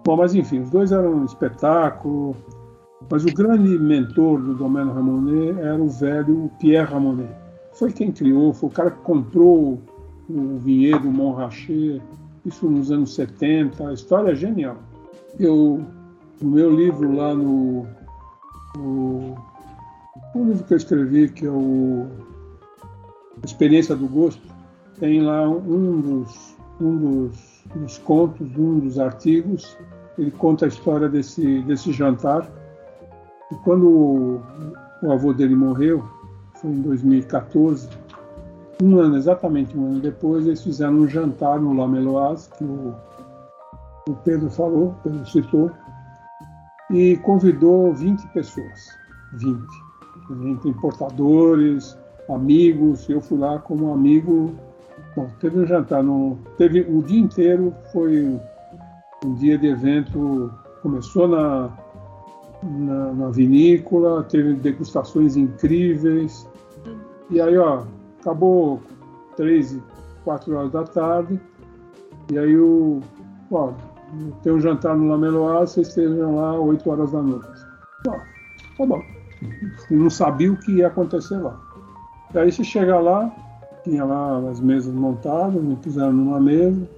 Bom, mas enfim, os dois eram um espetáculo. Mas o grande mentor do Domeno Ramonet era o velho Pierre Ramonet. Foi quem criou, foi o cara que comprou o vinhedo Montrachet, isso nos anos 70. A história é genial. Eu no meu livro lá no, no livro que eu escrevi, que é o Experiência do Gosto, tem lá um dos, um dos, dos contos, um dos artigos, ele conta a história desse, desse jantar. E quando o, o avô dele morreu, foi em 2014, um ano, exatamente um ano depois, eles fizeram um jantar no Lameloise, que o, o Pedro falou, Pedro citou, e convidou 20 pessoas. 20. Entre importadores, amigos. Eu fui lá como amigo. Bom, teve um jantar. No, teve o dia inteiro, foi um dia de evento. Começou na, na, na vinícola, teve degustações incríveis. E aí, ó, acabou três, quatro horas da tarde. E aí o, ó, tem um jantar no Lameloa, vocês estejam lá 8 horas da noite. Tá, tá bom. E não sabia o que ia acontecer lá. E aí você chega lá, tinha lá as mesas montadas, me puseram numa mesa.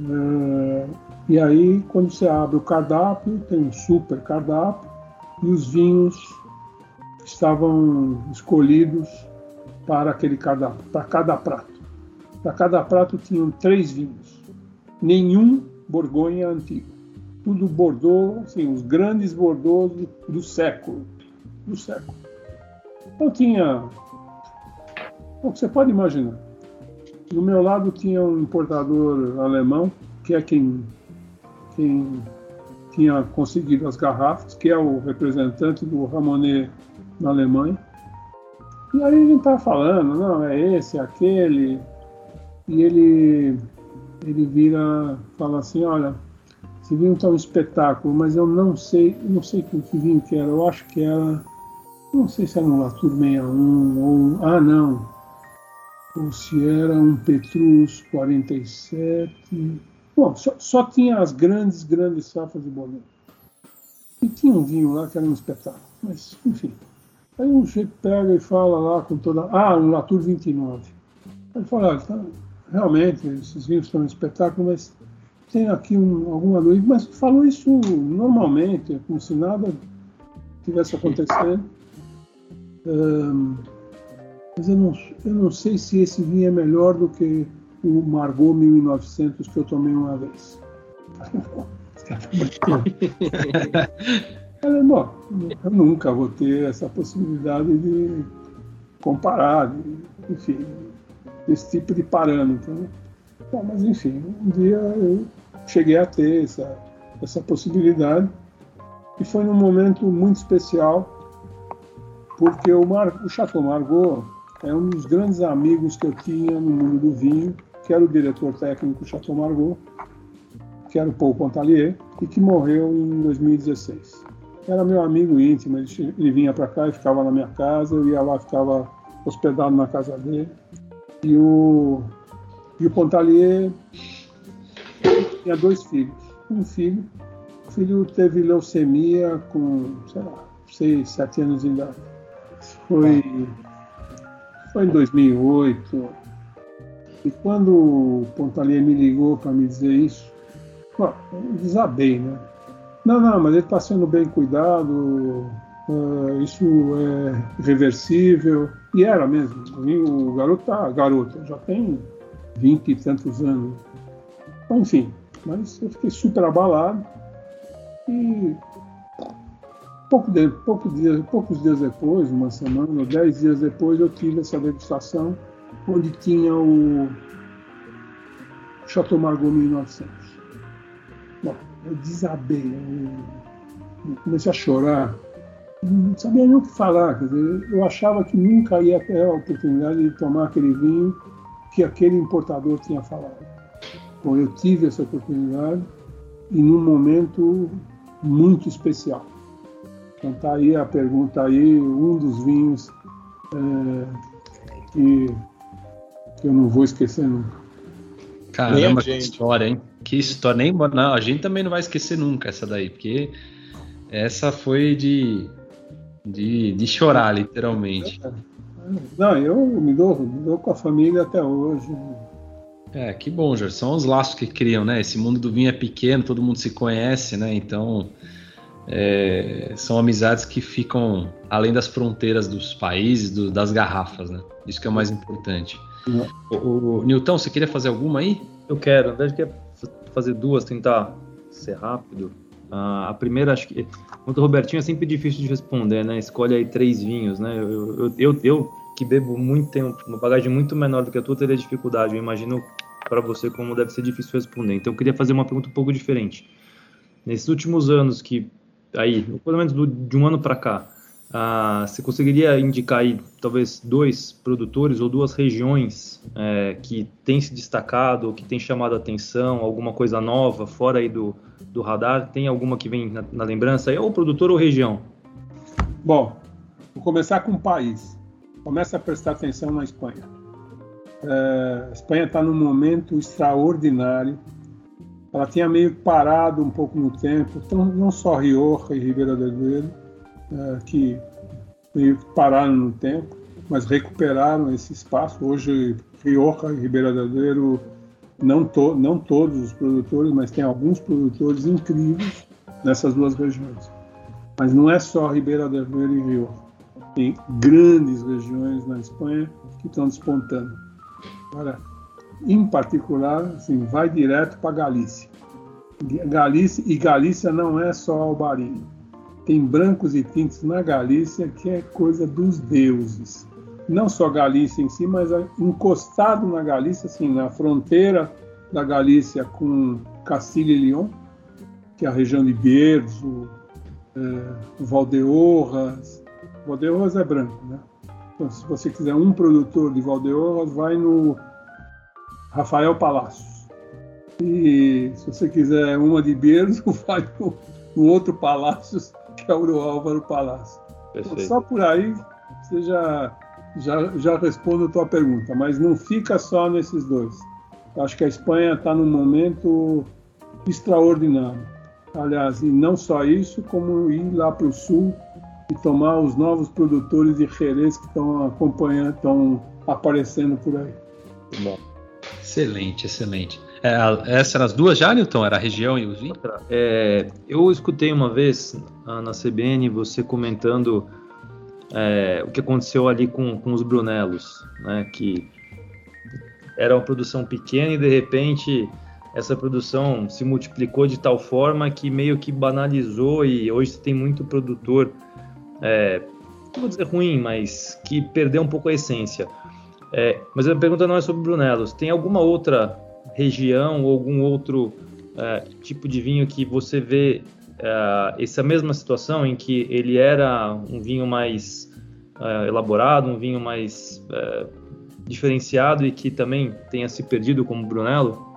É, e aí, quando você abre o cardápio, tem um super cardápio e os vinhos estavam escolhidos para aquele cardápio, para cada prato. Para cada prato tinham três vinhos. Nenhum Borgonha antigo. Tudo Bordeaux, assim, os grandes Bordeaux do, do século. Do século. Então tinha. O que você pode imaginar. Do meu lado tinha um importador alemão, que é quem, quem tinha conseguido as garrafas, que é o representante do Ramonet na Alemanha. E aí a gente estava falando, não, é esse, é aquele. E ele ele vira, fala assim, olha, esse vinho está um espetáculo, mas eu não sei, não sei que, que vinho que era, eu acho que era, não sei se era um Latour 61 ou, ah não, ou se era um Petrus 47, bom, só, só tinha as grandes, grandes safras de Bordeaux. E tinha um vinho lá que era um espetáculo, mas enfim. Aí um jeito pega e fala lá com toda. Ah, um Latour 29. Aí ele fala, olha, tá, realmente, esses vinhos são um espetáculo, mas tem aqui um, alguma luz. Mas falou isso normalmente, como se nada tivesse acontecendo. Um, mas eu não, eu não sei se esse vinho é melhor do que o Margot 1900 que eu tomei uma vez. Falei, bom, eu nunca vou ter essa possibilidade de comparar, de, enfim, esse tipo de parâmetro. Né? Bom, mas enfim, um dia eu cheguei a ter essa, essa possibilidade e foi num momento muito especial porque o, Mar, o Chateau Margaux é um dos grandes amigos que eu tinha no mundo do vinho, que era o diretor técnico Chateau Margaux, que era o Paul Pontalier, e que morreu em 2016. Era meu amigo íntimo, ele, ele vinha para cá e ficava na minha casa, eu ia lá, ficava hospedado na casa dele. E o, e o Pontalier tinha dois filhos. Um filho, o filho teve leucemia com, sei lá, seis, sete anos de idade. Foi, foi em 2008. E quando o Pontalier me ligou para me dizer isso, desabei, né? Não, não, mas ele está sendo bem cuidado, uh, isso é reversível. E era mesmo. O garoto tá, garota, já tem vinte e tantos anos. Então, enfim, mas eu fiquei super abalado. E pouco de, pouco dia, poucos dias depois, uma semana, dez dias depois, eu tive essa degustação onde tinha o Chateau Margaux 1900. Bom, eu desabei, eu comecei a chorar não sabia nem o que falar. Quer dizer, eu achava que nunca ia ter a oportunidade de tomar aquele vinho que aquele importador tinha falado. Bom, eu tive essa oportunidade e num momento muito especial. Então tá aí a pergunta aí, um dos vinhos é, que, que eu não vou esquecer nunca. Caramba, que história, hein? Que história. Nem, não, a gente também não vai esquecer nunca essa daí, porque essa foi de, de, de chorar, literalmente. Não, eu me dou, me dou com a família até hoje. É, que bom, Jorge. São os laços que criam, né? Esse mundo do vinho é pequeno, todo mundo se conhece, né? Então, é, são amizades que ficam além das fronteiras dos países, do, das garrafas, né? Isso que é o mais importante. Uhum. O, o, Nilton, você queria fazer alguma aí? Eu quero. Na verdade, quer fazer duas, tentar ser rápido. Uh, a primeira, acho que. Quanto o Robertinho é sempre difícil de responder, né? Escolhe aí três vinhos, né? Eu, eu, eu, eu que bebo muito tempo, uma bagagem muito menor do que a tua, teria dificuldade. Eu imagino para você como deve ser difícil responder. Então eu queria fazer uma pergunta um pouco diferente. Nesses últimos anos que aí, pelo menos do, de um ano para cá, ah, você conseguiria indicar aí talvez dois produtores ou duas regiões é, que têm se destacado, que têm chamado a atenção, alguma coisa nova fora aí do, do radar? Tem alguma que vem na, na lembrança aí, ou produtor ou região? Bom, vou começar com o país. Começa a prestar atenção na Espanha. É, a Espanha está num momento extraordinário. Ela tinha meio parado um pouco no tempo, então, não só Rioja e Ribeira del Duero, é, que meio que pararam no tempo, mas recuperaram esse espaço. Hoje, Rioja e Ribeira del Duero, não, to, não todos os produtores, mas tem alguns produtores incríveis nessas duas regiões. Mas não é só Ribeira del Duero e Rioja. Tem grandes regiões na Espanha que estão despontando. Agora, em particular, assim, vai direto para Galícia. Galícia. E Galícia não é só Albarinho. Tem brancos e tintos na Galícia que é coisa dos deuses. Não só Galícia em si, mas encostado na Galícia, assim, na fronteira da Galícia com Castilha e León, que é a região de Bierzo, é, Valdeorras. Valdeorras é branco, né? Então, se você quiser um produtor de Valdeorras, vai no Rafael Palácios. E se você quiser uma de Berço, vai no, no, outro Palácios, que é o Álvaro Palácio. Então, só por aí você já, já, já responde a tua pergunta, mas não fica só nesses dois. Acho que a Espanha está num momento extraordinário. Aliás, e não só isso, como ir lá para o sul e tomar os novos produtores de Jerez que estão acompanhando, estão aparecendo por aí. Bom. Excelente, excelente. É, essas eram as duas já, Newton? Era a região e os vinhos? É, eu escutei uma vez na CBN você comentando é, o que aconteceu ali com, com os Brunelos, né? Que era uma produção pequena e de repente essa produção se multiplicou de tal forma que meio que banalizou e hoje tem muito produtor é, não vou dizer ruim, mas que perdeu um pouco a essência. É, mas a pergunta não é sobre Brunelos. Tem alguma outra região ou algum outro é, tipo de vinho que você vê é, essa mesma situação em que ele era um vinho mais é, elaborado, um vinho mais é, diferenciado e que também tenha se perdido como Brunello?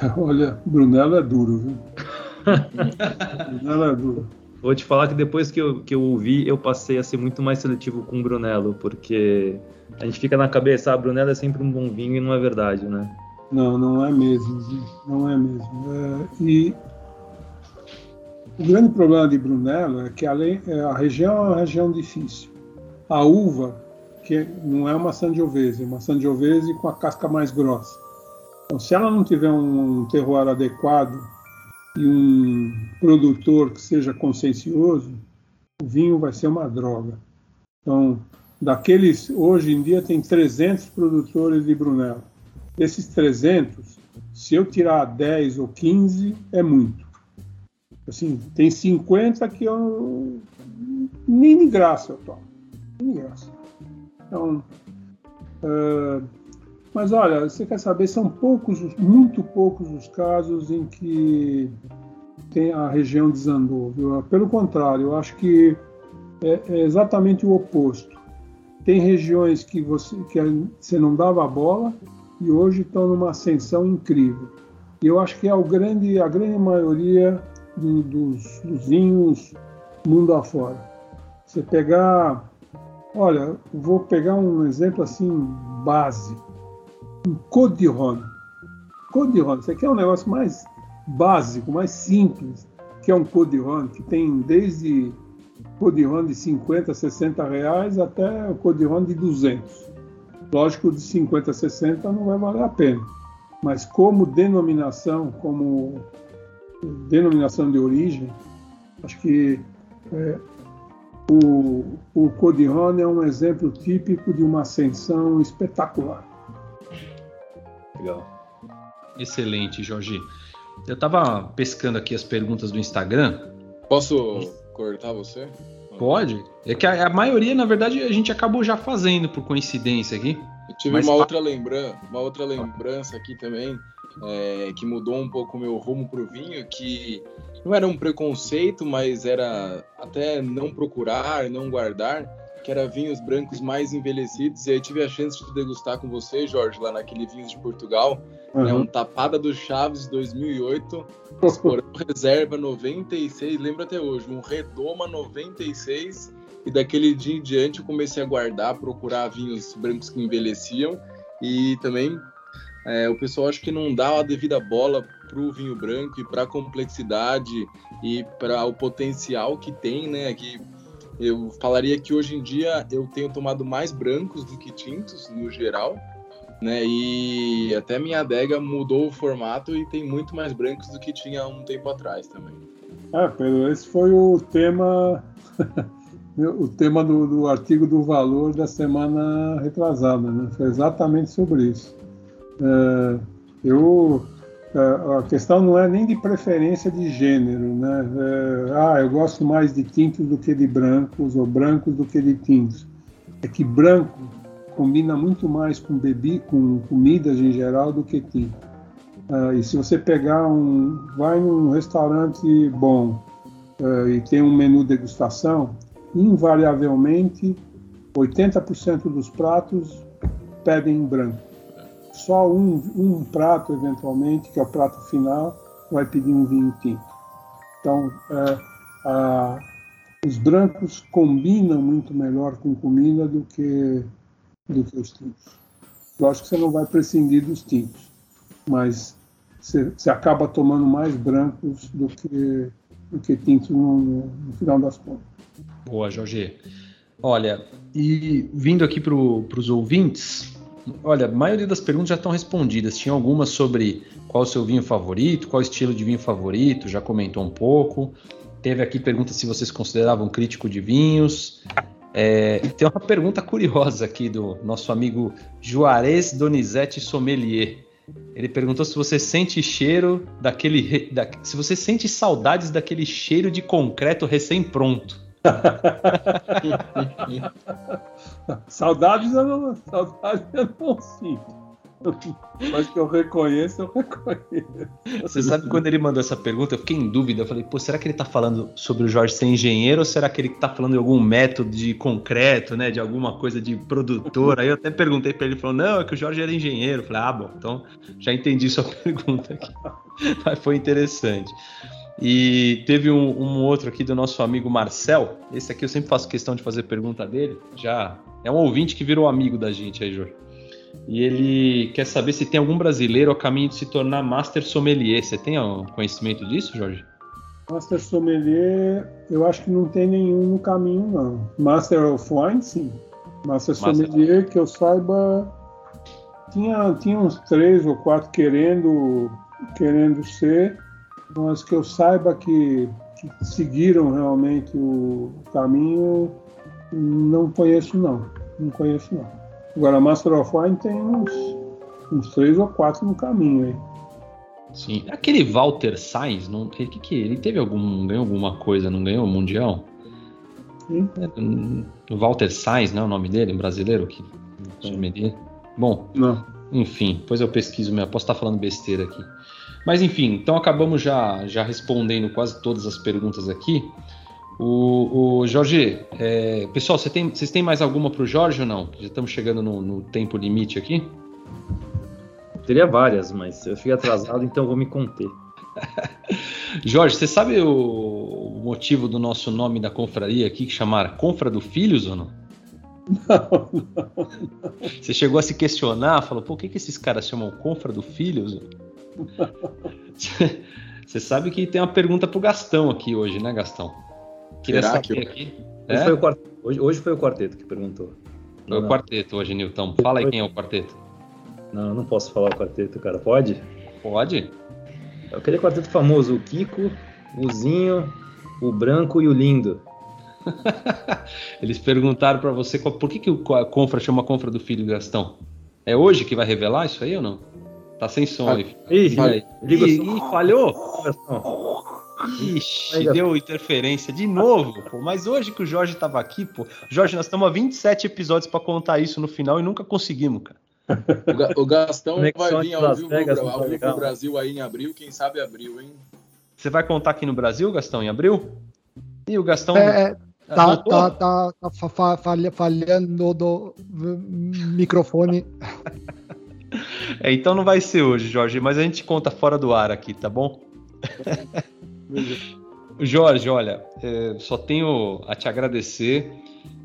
Olha, Brunello é duro, viu? Brunello é duro. Vou te falar que depois que eu, que eu ouvi, eu passei a ser muito mais seletivo com o Brunello, porque a gente fica na cabeça, ah, Brunello é sempre um bom vinho e não é verdade, né? Não, não é mesmo, não é mesmo. É, e o grande problema de Brunello é que além, é, a região é uma região difícil. A uva, que não é uma Sangiovese, é uma Sangiovese com a casca mais grossa. Então, se ela não tiver um terroir adequado e um produtor que seja consciencioso, o vinho vai ser uma droga. Então, daqueles, hoje em dia tem 300 produtores de Brunello. Desses 300, se eu tirar 10 ou 15, é muito. Assim, tem 50 que eu nem de graça eu tomo. Nem de graça. Então, uh, mas olha, você quer saber, são poucos, muito poucos os casos em que tem a região desandou. Viu? Pelo contrário, eu acho que é, é, exatamente o oposto. Tem regiões que você, que você não dava bola e hoje estão numa ascensão incrível. E eu acho que é o grande, a grande maioria do, dos, dos vinhos mundo afora. Você pegar, olha, vou pegar um exemplo assim básico, um Codiron. Codiron, isso aqui é um negócio mais básico, mais simples, que é um Codiron, que tem desde Codiron de 50, 60 reais até o Codiron de 200. Lógico, de 50, 60 não vai valer a pena, mas como denominação, como denominação de origem, acho que é, o, o é um exemplo típico de uma ascensão espetacular. Legal. Excelente, Jorge. Eu estava pescando aqui as perguntas do Instagram. Posso cortar você? Pode. É que a, a maioria, na verdade, a gente acabou já fazendo por coincidência aqui. Eu tive Mas uma, outra lembrança, uma outra lembrança aqui também, é, que mudou um pouco o meu rumo pro vinho, que não era um preconceito, mas era até não procurar, não guardar, que era vinhos brancos mais envelhecidos. E aí tive a chance de degustar com você, Jorge, lá naquele Vinhos de Portugal. Uhum. É um Tapada do Chaves 2008, Esporão Reserva 96, lembro até hoje, um Redoma 96. E daquele dia em diante eu comecei a guardar, procurar vinhos brancos que envelheciam. E também é, o pessoal acho que não dá a devida bola para o vinho branco e para a complexidade e para o potencial que tem, né? Que eu falaria que hoje em dia eu tenho tomado mais brancos do que tintos, no geral, né? E até minha adega mudou o formato e tem muito mais brancos do que tinha um tempo atrás também. Ah, Pedro, esse foi o tema, o tema do, do, artigo do valor da semana retrasada, né? Foi exatamente sobre isso. É, eu a questão não é nem de preferência de gênero, né? É, ah, eu gosto mais de tintos do que de brancos, ou brancos do que de tintos. É que branco combina muito mais com bebi, com comidas em geral do que tinto. Ah, e se você pegar um, vai num restaurante bom ah, e tem um menu degustação, invariavelmente 80% dos pratos pedem branco só um, um prato, eventualmente, que é o prato final, vai pedir um vinho tinto. Então, é, a, os brancos combinam muito melhor com comida do que, do que os tintos. Lógico que você não vai prescindir dos tintos, mas você, você acaba tomando mais brancos do que, do que tintos no, no final das contas. Boa, Jorge. Olha, e vindo aqui para os ouvintes, Olha, a maioria das perguntas já estão respondidas. Tinha algumas sobre qual o seu vinho favorito, qual o estilo de vinho favorito, já comentou um pouco. Teve aqui pergunta se vocês consideravam crítico de vinhos. É, tem uma pergunta curiosa aqui do nosso amigo Juarez Donizete Sommelier. Ele perguntou se você sente cheiro daquele. Da, se você sente saudades daquele cheiro de concreto recém-pronto. saudades eu não, saudades eu não sinto. Mas que eu reconheço, eu reconheço. Você sabe quando ele mandou essa pergunta, eu fiquei em dúvida. Eu falei, pô, será que ele tá falando sobre o Jorge ser engenheiro ou será que ele tá falando de algum método de concreto, né? De alguma coisa de produtor? Aí eu até perguntei ele, ele falou, não, é que o Jorge era engenheiro. Eu falei, ah, bom, então já entendi sua pergunta aqui. Mas foi interessante. E teve um, um, outro aqui do nosso amigo Marcel. Esse aqui eu sempre faço questão de fazer pergunta dele. Já é um ouvinte que virou amigo da gente aí, Jorge. E ele quer saber se tem algum brasileiro a caminho de se tornar Master Sommelier. Você tem um conhecimento disso, Jorge? Master Sommelier, eu acho que não tem nenhum no caminho, não. Master of Wine, sim. Master, Master Sommelier, que eu saiba, tinha, tinha uns três ou quatro querendo, querendo ser mas que eu saiba que, que seguiram realmente o caminho, não conheço não. Não conheço não. Agora, Master of Wine tem uns, uns três ou quatro no caminho aí. Sim. Aquele Walter Sainz, não, que, que, ele teve algum. ganhou alguma coisa, não ganhou o Mundial? Sim. É, o Walter Sainz, não é o nome dele, um brasileiro que. Bom, não. enfim, depois eu pesquiso, eu posso estar falando besteira aqui. Mas enfim, então acabamos já, já respondendo quase todas as perguntas aqui. O, o Jorge, é, pessoal, você tem, vocês têm mais alguma para o Jorge ou não? Já estamos chegando no, no tempo limite aqui. Teria várias, mas eu fiquei atrasado, então vou me conter. Jorge, você sabe o, motivo do nosso nome da confraria aqui, que chamaram Confra do Filhos ou não? Não, não. Você chegou a se questionar, falou, pô, o que, que esses caras chamam Confra do Filhos? Você sabe que tem uma pergunta pro Gastão aqui hoje, né, Gastão? Queria Será saber que eu- aqui. Hoje, É? foi o quarteto, hoje, hoje foi o quarteto que perguntou. Foi o quarteto hoje, Nilton. Fala aí quem é o quarteto. Não, eu não posso falar o quarteto, cara. Pode? Pode? É aquele quarteto famoso, o Kiko, o Zinho, o Branco e o Lindo. Eles perguntaram pra você qual- por que, que o a Confra chama Confra do Filho Gastão. É hoje que vai revelar isso aí ou não? Tá sem som Ah, aí. Ih, E liga o Ih, falhou? Ixi, deu interferência de novo, pô. Mas hoje que o Jorge tava aqui, pô. Jorge, nós estamos a 27 episódios pra contar isso no final e nunca conseguimos, cara. O, Ga- o Gastão Conexão vai vir ao vivo, Vegas, ao tá vivo legal. pro Brasil aí em abril, quem sabe abril, hein? Você vai contar aqui no Brasil, Gastão, em abril? E o Gastão. É, é, tá, tá, tá, tá falha- falhando do microfone. É, então não vai ser hoje, Jorge, mas a gente conta fora do ar aqui, tá bom? Jorge, olha, é, só tenho a te agradecer.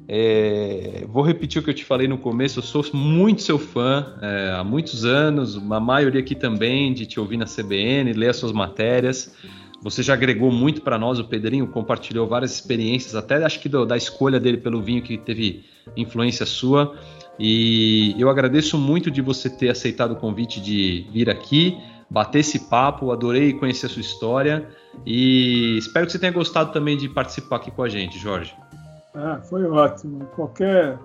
É, vou repetir o que eu te falei no começo. Eu sou muito seu fã é, há muitos anos, a maioria aqui também, de te ouvir na CBN, ler as suas matérias. Você já agregou muito para nós, o Pedrinho compartilhou várias experiências, até acho que do- da escolha dele pelo vinho que teve influência sua. E eu agradeço muito de você ter aceitado o convite de vir aqui, bater esse papo. Adorei conhecer a sua história e espero que você tenha gostado também de participar aqui com a gente, Jorge. Ah, foi ótimo. Qualquer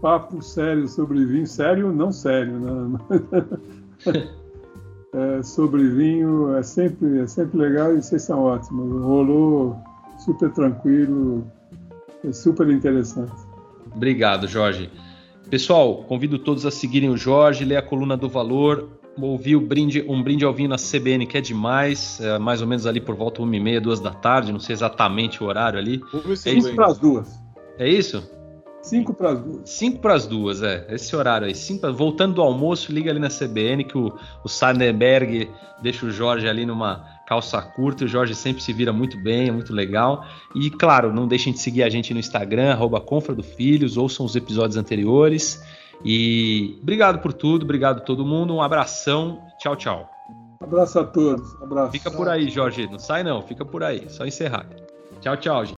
papo sério sobre vinho, sério ou não sério, né? É, sobre vinho é sempre, é sempre legal e vocês são ótimos. Rolou super tranquilo, é super interessante. Obrigado, Jorge. Pessoal, convido todos a seguirem o Jorge, ler a coluna do Valor, ouvir o brinde, um brinde ao vinho na CBN, que é demais, é, mais ou menos ali por volta uma e meia, duas da tarde, não sei exatamente o horário ali. É isso Cinco para as duas. É isso? Cinco para as duas. Cinco para as duas, é. Esse horário aí. Cinco, pra- voltando do almoço, liga ali na CBN que o, o Sardenberg deixa o Jorge ali numa calça curta. O Jorge sempre se vira muito bem, é muito legal. E claro, não deixem de seguir a gente no Instagram, arroba Confra do Filhos, ouçam os episódios anteriores. E obrigado por tudo, obrigado a todo mundo. Um abração. Tchau, tchau. Abraço a todos. Abraço. Fica por aí, Jorge. Não sai não, fica por aí. Só encerrar. Tchau, tchau, gente.